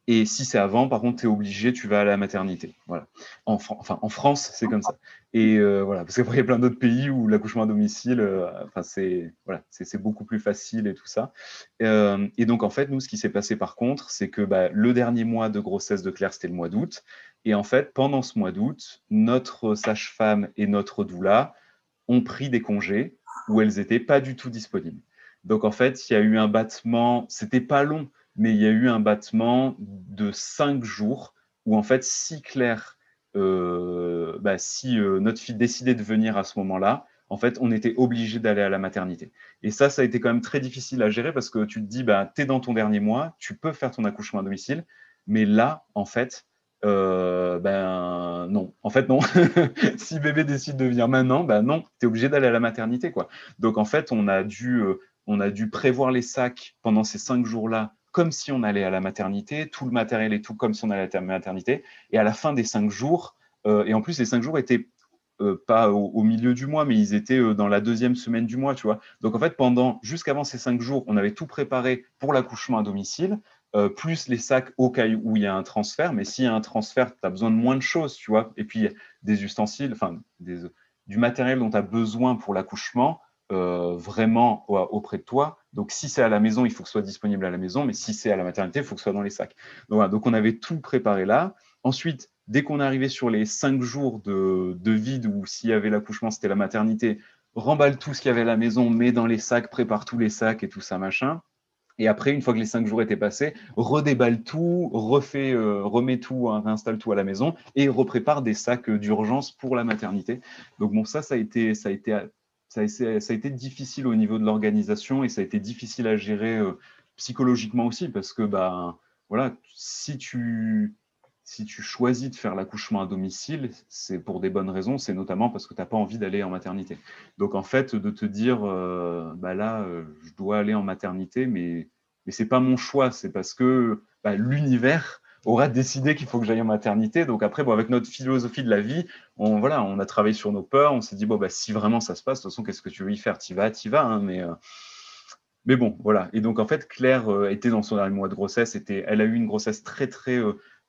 Et si c'est avant, par contre, tu es obligé, tu vas à la maternité. Voilà. En, enfin, en France, c'est comme ça. Et euh, voilà, parce qu'après, il y a plein d'autres pays où l'accouchement à domicile, euh, enfin, c'est voilà, beaucoup plus facile et tout ça. Euh, et donc, en fait, nous, ce qui s'est passé par contre, c'est que bah, le dernier mois de grossesse de Claire, c'était le mois d'août. Et en fait, pendant ce mois d'août, notre sage-femme et notre doula ont pris des congés où elles n'étaient pas du tout disponibles. Donc, en fait, il y a eu un battement, c'était pas long mais il y a eu un battement de cinq jours où en fait, si Claire, euh, bah, si euh, notre fille décidait de venir à ce moment-là, en fait, on était obligé d'aller à la maternité. Et ça, ça a été quand même très difficile à gérer parce que tu te dis, bah, tu es dans ton dernier mois, tu peux faire ton accouchement à domicile, mais là, en fait, euh, ben non, en fait non. si bébé décide de venir maintenant, ben non, tu es obligé d'aller à la maternité. quoi. Donc en fait, on a dû, on a dû prévoir les sacs pendant ces cinq jours-là comme si on allait à la maternité, tout le matériel et tout comme si on allait à la maternité. Et à la fin des cinq jours, euh, et en plus les cinq jours étaient euh, pas au, milieu du mois, mais ils étaient euh, dans la deuxième semaine du mois, tu vois. Donc en fait, pendant jusqu'avant ces cinq jours, on avait tout préparé pour l'accouchement à domicile, plus les sacs au cas où il y a un transfert. Mais s'il y a un transfert, tu as besoin de moins de choses, tu vois. Et puis des ustensiles, enfin du matériel dont tu as besoin pour l'accouchement. Euh, vraiment auprès de toi. Donc, si c'est à la maison, il faut que ce soit disponible à la maison, mais si c'est à la maternité, il faut que ce soit dans les sacs. Donc, donc on avait tout préparé là. Ensuite, dès qu'on arrivé sur les cinq jours de, vide, où s'il y avait l'accouchement, c'était la maternité, remballe tout ce qu'il y avait à la maison, mets dans les sacs, prépare tous les sacs et tout ça, machin. Et après, une fois que les cinq jours étaient passés, redéballe tout, refait, euh, tout, hein, réinstalle tout à la maison et reprépare des sacs d'urgence pour la maternité. Donc bon, ça, ça a été, ça a été ça a, été difficile au niveau de l'organisation et ça a été difficile à gérer euh, psychologiquement aussi parce que bah, voilà, si tu, si tu choisis de faire l'accouchement à domicile, c'est pour des bonnes raisons, c'est notamment parce que tu n'as pas envie d'aller en maternité. Donc en fait, de te dire, euh, bah là, euh, je dois aller en maternité, mais, mais ce n'est pas mon choix, c'est parce que bah, l'univers aura décidé qu'il faut que j'aille en maternité. Donc après, bon, avec notre philosophie de la vie, on, voilà, on a travaillé sur nos peurs, on s'est dit, bon, bah, si vraiment ça se passe, de toute façon, qu'est-ce que tu veux y faire? Tu vas, tu vas. Hein, mais, euh, mais bon, voilà. Et donc, en fait, Claire euh, était dans son dernier mois de grossesse. Était, elle a eu une grossesse très, très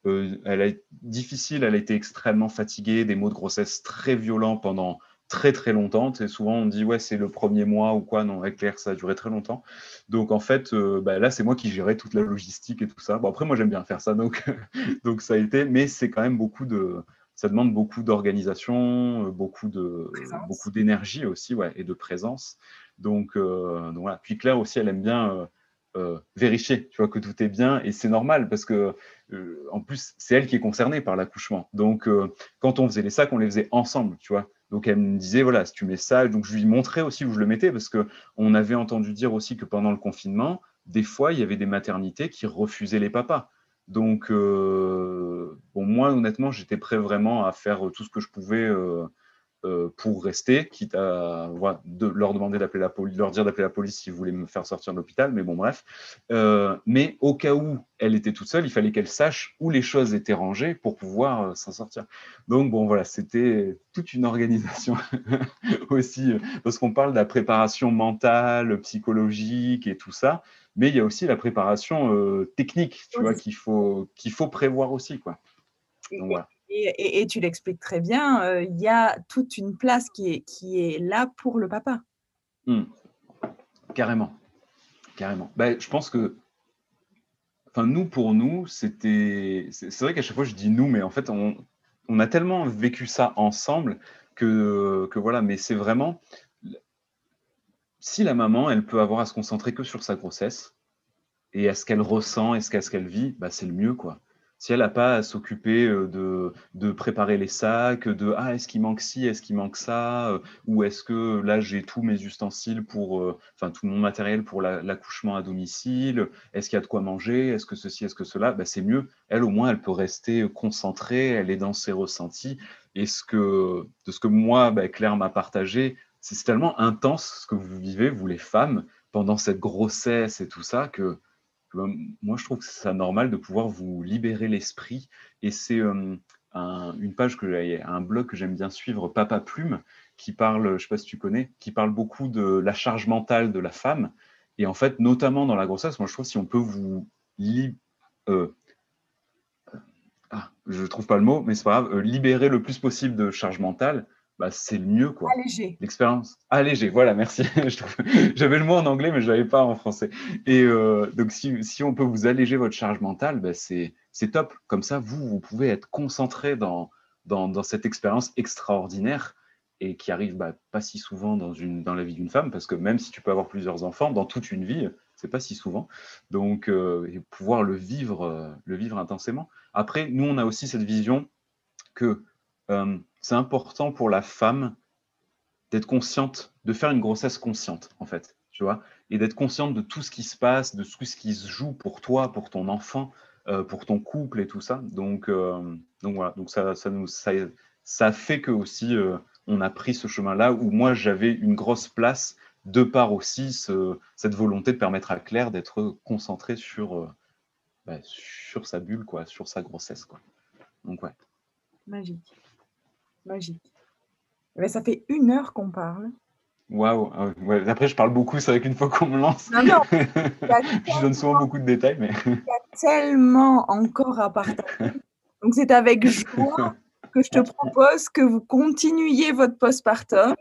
euh, elle a, difficile. Elle a été extrêmement fatiguée, des maux de grossesse très violents pendant très très longtemps. Et souvent on dit ouais c'est le premier mois ou quoi. Non, avec Claire ça a duré très longtemps. Donc en fait euh, bah, là c'est moi qui gérais toute la logistique et tout ça. Bon après moi j'aime bien faire ça donc donc ça a été, mais c'est quand même beaucoup de ça demande beaucoup d'organisation, euh, beaucoup de beaucoup d'énergie aussi ouais et de présence. Donc, euh, donc voilà. Puis Claire aussi elle aime bien vérifier, tu vois, que tout est bien. Et c'est normal parce que, en plus, c'est elle qui est concernée par l'accouchement. Donc, quand on faisait les sacs, on les faisait ensemble, tu vois. Donc elle me disait voilà, si tu mets ça, donc je lui montrais aussi où je le mettais parce que on avait entendu dire aussi que pendant le confinement, des fois il y avait des maternités qui refusaient les papas. Donc euh, bon, moi honnêtement, j'étais prêt vraiment à faire tout ce que je pouvais euh, pour rester, quitte à de leur demander d'appeler la police, leur dire d'appeler la police s'ils voulaient me faire sortir de l'hôpital, mais bon bref. Euh, mais au cas où elle était toute seule, il fallait qu'elle sache où les choses étaient rangées pour pouvoir euh, s'en sortir. Donc bon voilà, c'était toute une organisation aussi, parce qu'on parle de la préparation mentale, psychologique et tout ça, mais il y a aussi la préparation technique, tu vois, qu'il faut qu'il faut prévoir aussi quoi. Donc voilà. Et, tu l'expliques très bien, euh, il y a toute une place qui est, là pour le papa. Hmm. Carrément. Carrément. Ben, je pense que, enfin, nous, pour nous, c'était. C'est vrai qu'à chaque fois, je dis nous, mais en fait, on, a tellement vécu ça ensemble que, que voilà, mais c'est vraiment. Si la maman, elle peut avoir à se concentrer que sur sa grossesse et à ce qu'elle ressent et ce qu'elle vit, bah, c'est le mieux, quoi si elle n'a pas à s'occuper de, de, préparer les sacs, de ah est-ce qu'il manque ci, est-ce qu'il manque ça, ou est-ce que là j'ai tous mes ustensiles pour, enfin tout mon matériel pour l'accouchement à domicile, est-ce qu'il y a de quoi manger, est-ce que ceci, est-ce que cela, bah, c'est mieux. Elle au moins elle peut rester concentrée, elle est dans ses ressentis. Et ce que, de ce que moi, bah, Claire m'a partagé, c'est tellement intense ce que vous vivez, vous les femmes, pendant cette grossesse et tout ça, que moi, je trouve que c'est normal de pouvoir vous libérer l'esprit. Et c'est une page que un blog que j'aime bien suivre, Papa Plume, qui parle, je ne sais pas si tu connais, qui parle beaucoup de la charge mentale de la femme. Et en fait, notamment dans la grossesse, moi je trouve si on peut vous euh, ah, je trouve pas le mot, mais c'est grave, euh, libérer le plus possible de charge mentale, bah, c'est le mieux. Quoi. Alléger. L'expérience. Alléger, voilà, merci. J'avais le mot en anglais, mais je ne l'avais pas en français. Et euh, donc, si, si, on peut vous alléger votre charge mentale, bah, c'est top. Comme ça, vous, vous pouvez être concentré dans, dans, dans cette expérience extraordinaire et qui arrive bah, pas si souvent dans, une, dans la vie d'une femme, parce que même si tu peux avoir plusieurs enfants, dans toute une vie, c'est pas si souvent. Donc, euh, pouvoir le vivre, euh, le vivre intensément. Après, nous, on a aussi cette vision que c'est important pour la femme d'être consciente, de faire une grossesse consciente, en fait, tu vois, et d'être consciente de tout ce qui se passe, de tout ce qui se joue pour toi, pour ton enfant, pour ton couple et tout ça. Donc, donc voilà, donc ça, ça, nous, ça, ça fait que aussi on a pris ce chemin-là où moi j'avais une grosse place de par aussi cette volonté de permettre à Claire d'être concentrée sur, euh, bah, sur sa bulle, quoi, sur sa grossesse. Quoi. Donc ouais. Magique. Magique. Mais ça fait une heure qu'on parle. Waouh. Ah après, je parle beaucoup, c'est vrai qu'une fois qu'on me lance, non, non. je donne souvent beaucoup de détails. Mais... Il y a tellement encore à partager. Donc c'est avec joie que je te propose que vous continuiez votre postpartum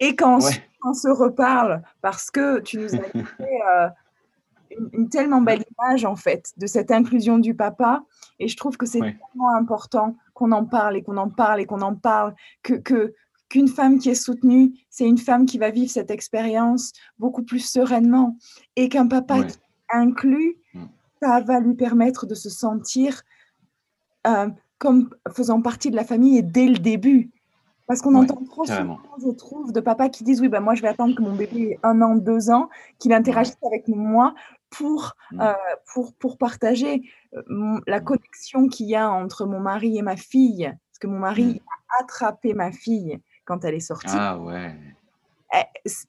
et quand on se reparle, parce que tu nous as fait euh, une, tellement belle image en fait de cette inclusion du papa, et je trouve que c'est tellement important qu'on en parle et qu'on en parle et qu'on en parle, que, que qu'une femme qui est soutenue, c'est une femme qui va vivre cette expérience beaucoup plus sereinement, et qu'un papa qui inclut, mm. ça va lui permettre de se sentir euh, comme faisant partie de la famille et dès le début. Parce qu'on entend trop souvent, je trouve, de papas qui disent Oui, ben moi, je vais attendre que mon bébé ait un an, deux ans, qu'il interagisse avec moi pour, mm. euh, pour, pour partager euh, la connexion qu'il y a entre mon mari et ma fille. Parce que mon mari mm. a attrapé ma fille quand elle est sortie. Ah ouais.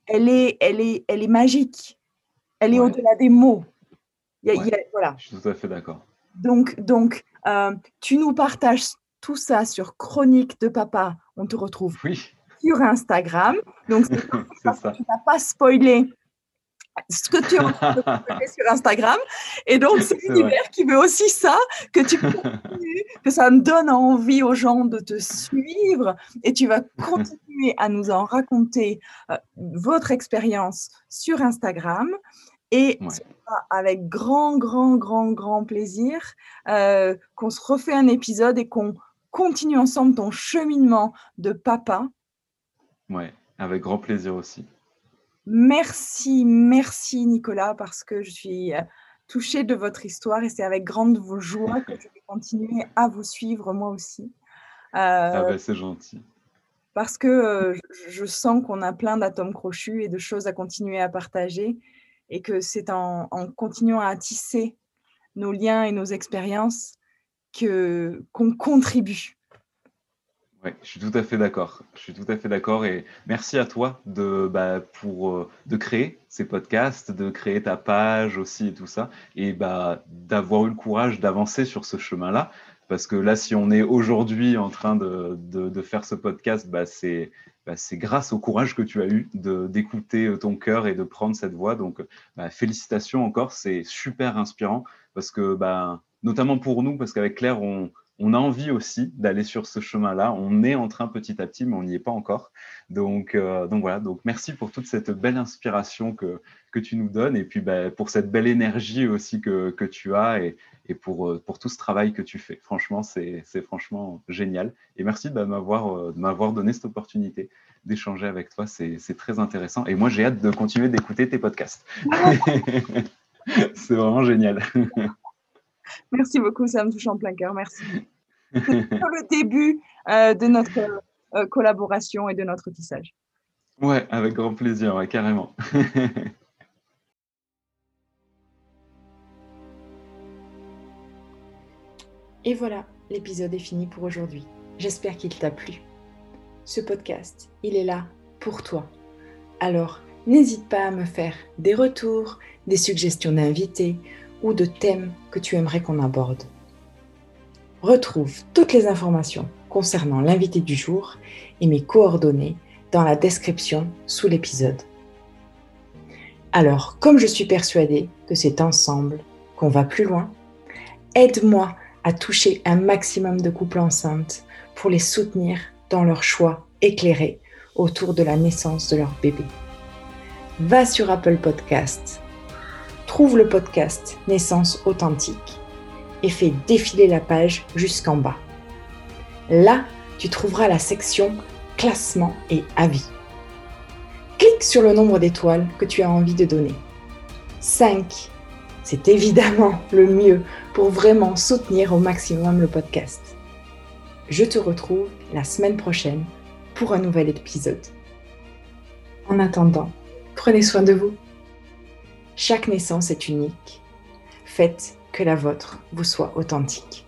Elle, est, elle, est, elle est magique. Elle est au-delà des mots. voilà. Je suis tout à fait d'accord. Donc, donc euh, tu nous partages tout ça sur Chronique de Papa. On te retrouve sur Instagram. Donc, ça. tu n'as pas spoilé ce que tu as sur Instagram. Et donc, c'est l'univers qui veut aussi ça, que tu continues, que ça me donne envie aux gens de te suivre et tu vas continuer à nous en raconter euh, votre expérience sur Instagram. Et avec grand, grand, grand, grand plaisir euh, qu'on se refait un épisode et qu'on continue ensemble ton cheminement de papa. Ouais, avec grand plaisir aussi. Merci, merci Nicolas, parce que je suis euh, touchée de votre histoire et c'est avec grande joie que je vais continuer à vous suivre moi aussi. Euh, ah ben, c'est gentil. Parce que je sens qu'on a plein d'atomes crochus et de choses à continuer à partager et que c'est en, continuant à tisser nos liens et nos expériences que qu'on contribue. Oui, je suis tout à fait d'accord. Je suis tout à fait d'accord et merci à toi de, bah, pour, euh, de créer ces podcasts, de créer ta page aussi et tout ça, et bah, d'avoir eu le courage d'avancer sur ce chemin-là. Parce que là, si on est aujourd'hui en train de, de, faire ce podcast, bah, c'est bah, grâce au courage que tu as eu d'écouter euh, ton cœur et de prendre cette voie. Donc, bah, félicitations encore, c'est super inspirant parce que, bah, notamment pour nous, parce qu'avec Claire, on, on, a envie aussi d'aller sur ce chemin-là. On est en train petit à petit, mais on n'y est pas encore. Donc, euh, donc voilà, donc merci pour toute cette belle inspiration que, que tu nous donnes et puis bah, pour cette belle énergie aussi que, que tu as et, et pour, euh, pour tout ce travail que tu fais. Franchement, c'est franchement génial. Et merci de m'avoir donné cette opportunité d'échanger avec toi. C'est très intéressant. Et moi, j'ai hâte de continuer d'écouter tes podcasts. c'est vraiment génial. Merci beaucoup, ça me touche en plein cœur. Merci. C'est le début euh, de notre euh, collaboration et de notre tissage. Ouais, avec grand plaisir, carrément. Et voilà, l'épisode est fini pour aujourd'hui. J'espère qu'il t'a plu. Ce podcast, il est là pour toi. Alors, n'hésite pas à me faire des retours, des suggestions d'invités ou de thèmes que tu aimerais qu'on aborde. Retrouve toutes les informations concernant l'invité du jour et mes coordonnées dans la description sous l'épisode. Alors, comme je suis persuadée que c'est ensemble qu'on va plus loin, aide-moi à toucher un maximum de couples enceintes pour les soutenir dans leur choix éclairé autour de la naissance de leur bébé. Va sur Apple Podcast, trouve le podcast Naissance authentique et fais défiler la page jusqu'en bas. Là, tu trouveras la section classement et avis. Clique sur le nombre d'étoiles que tu as envie de donner. 5. C'est évidemment le mieux pour vraiment soutenir au maximum le podcast. Je te retrouve la semaine prochaine pour un nouvel épisode. En attendant, prenez soin de vous. Chaque naissance est unique. Faites que la vôtre vous soit authentique.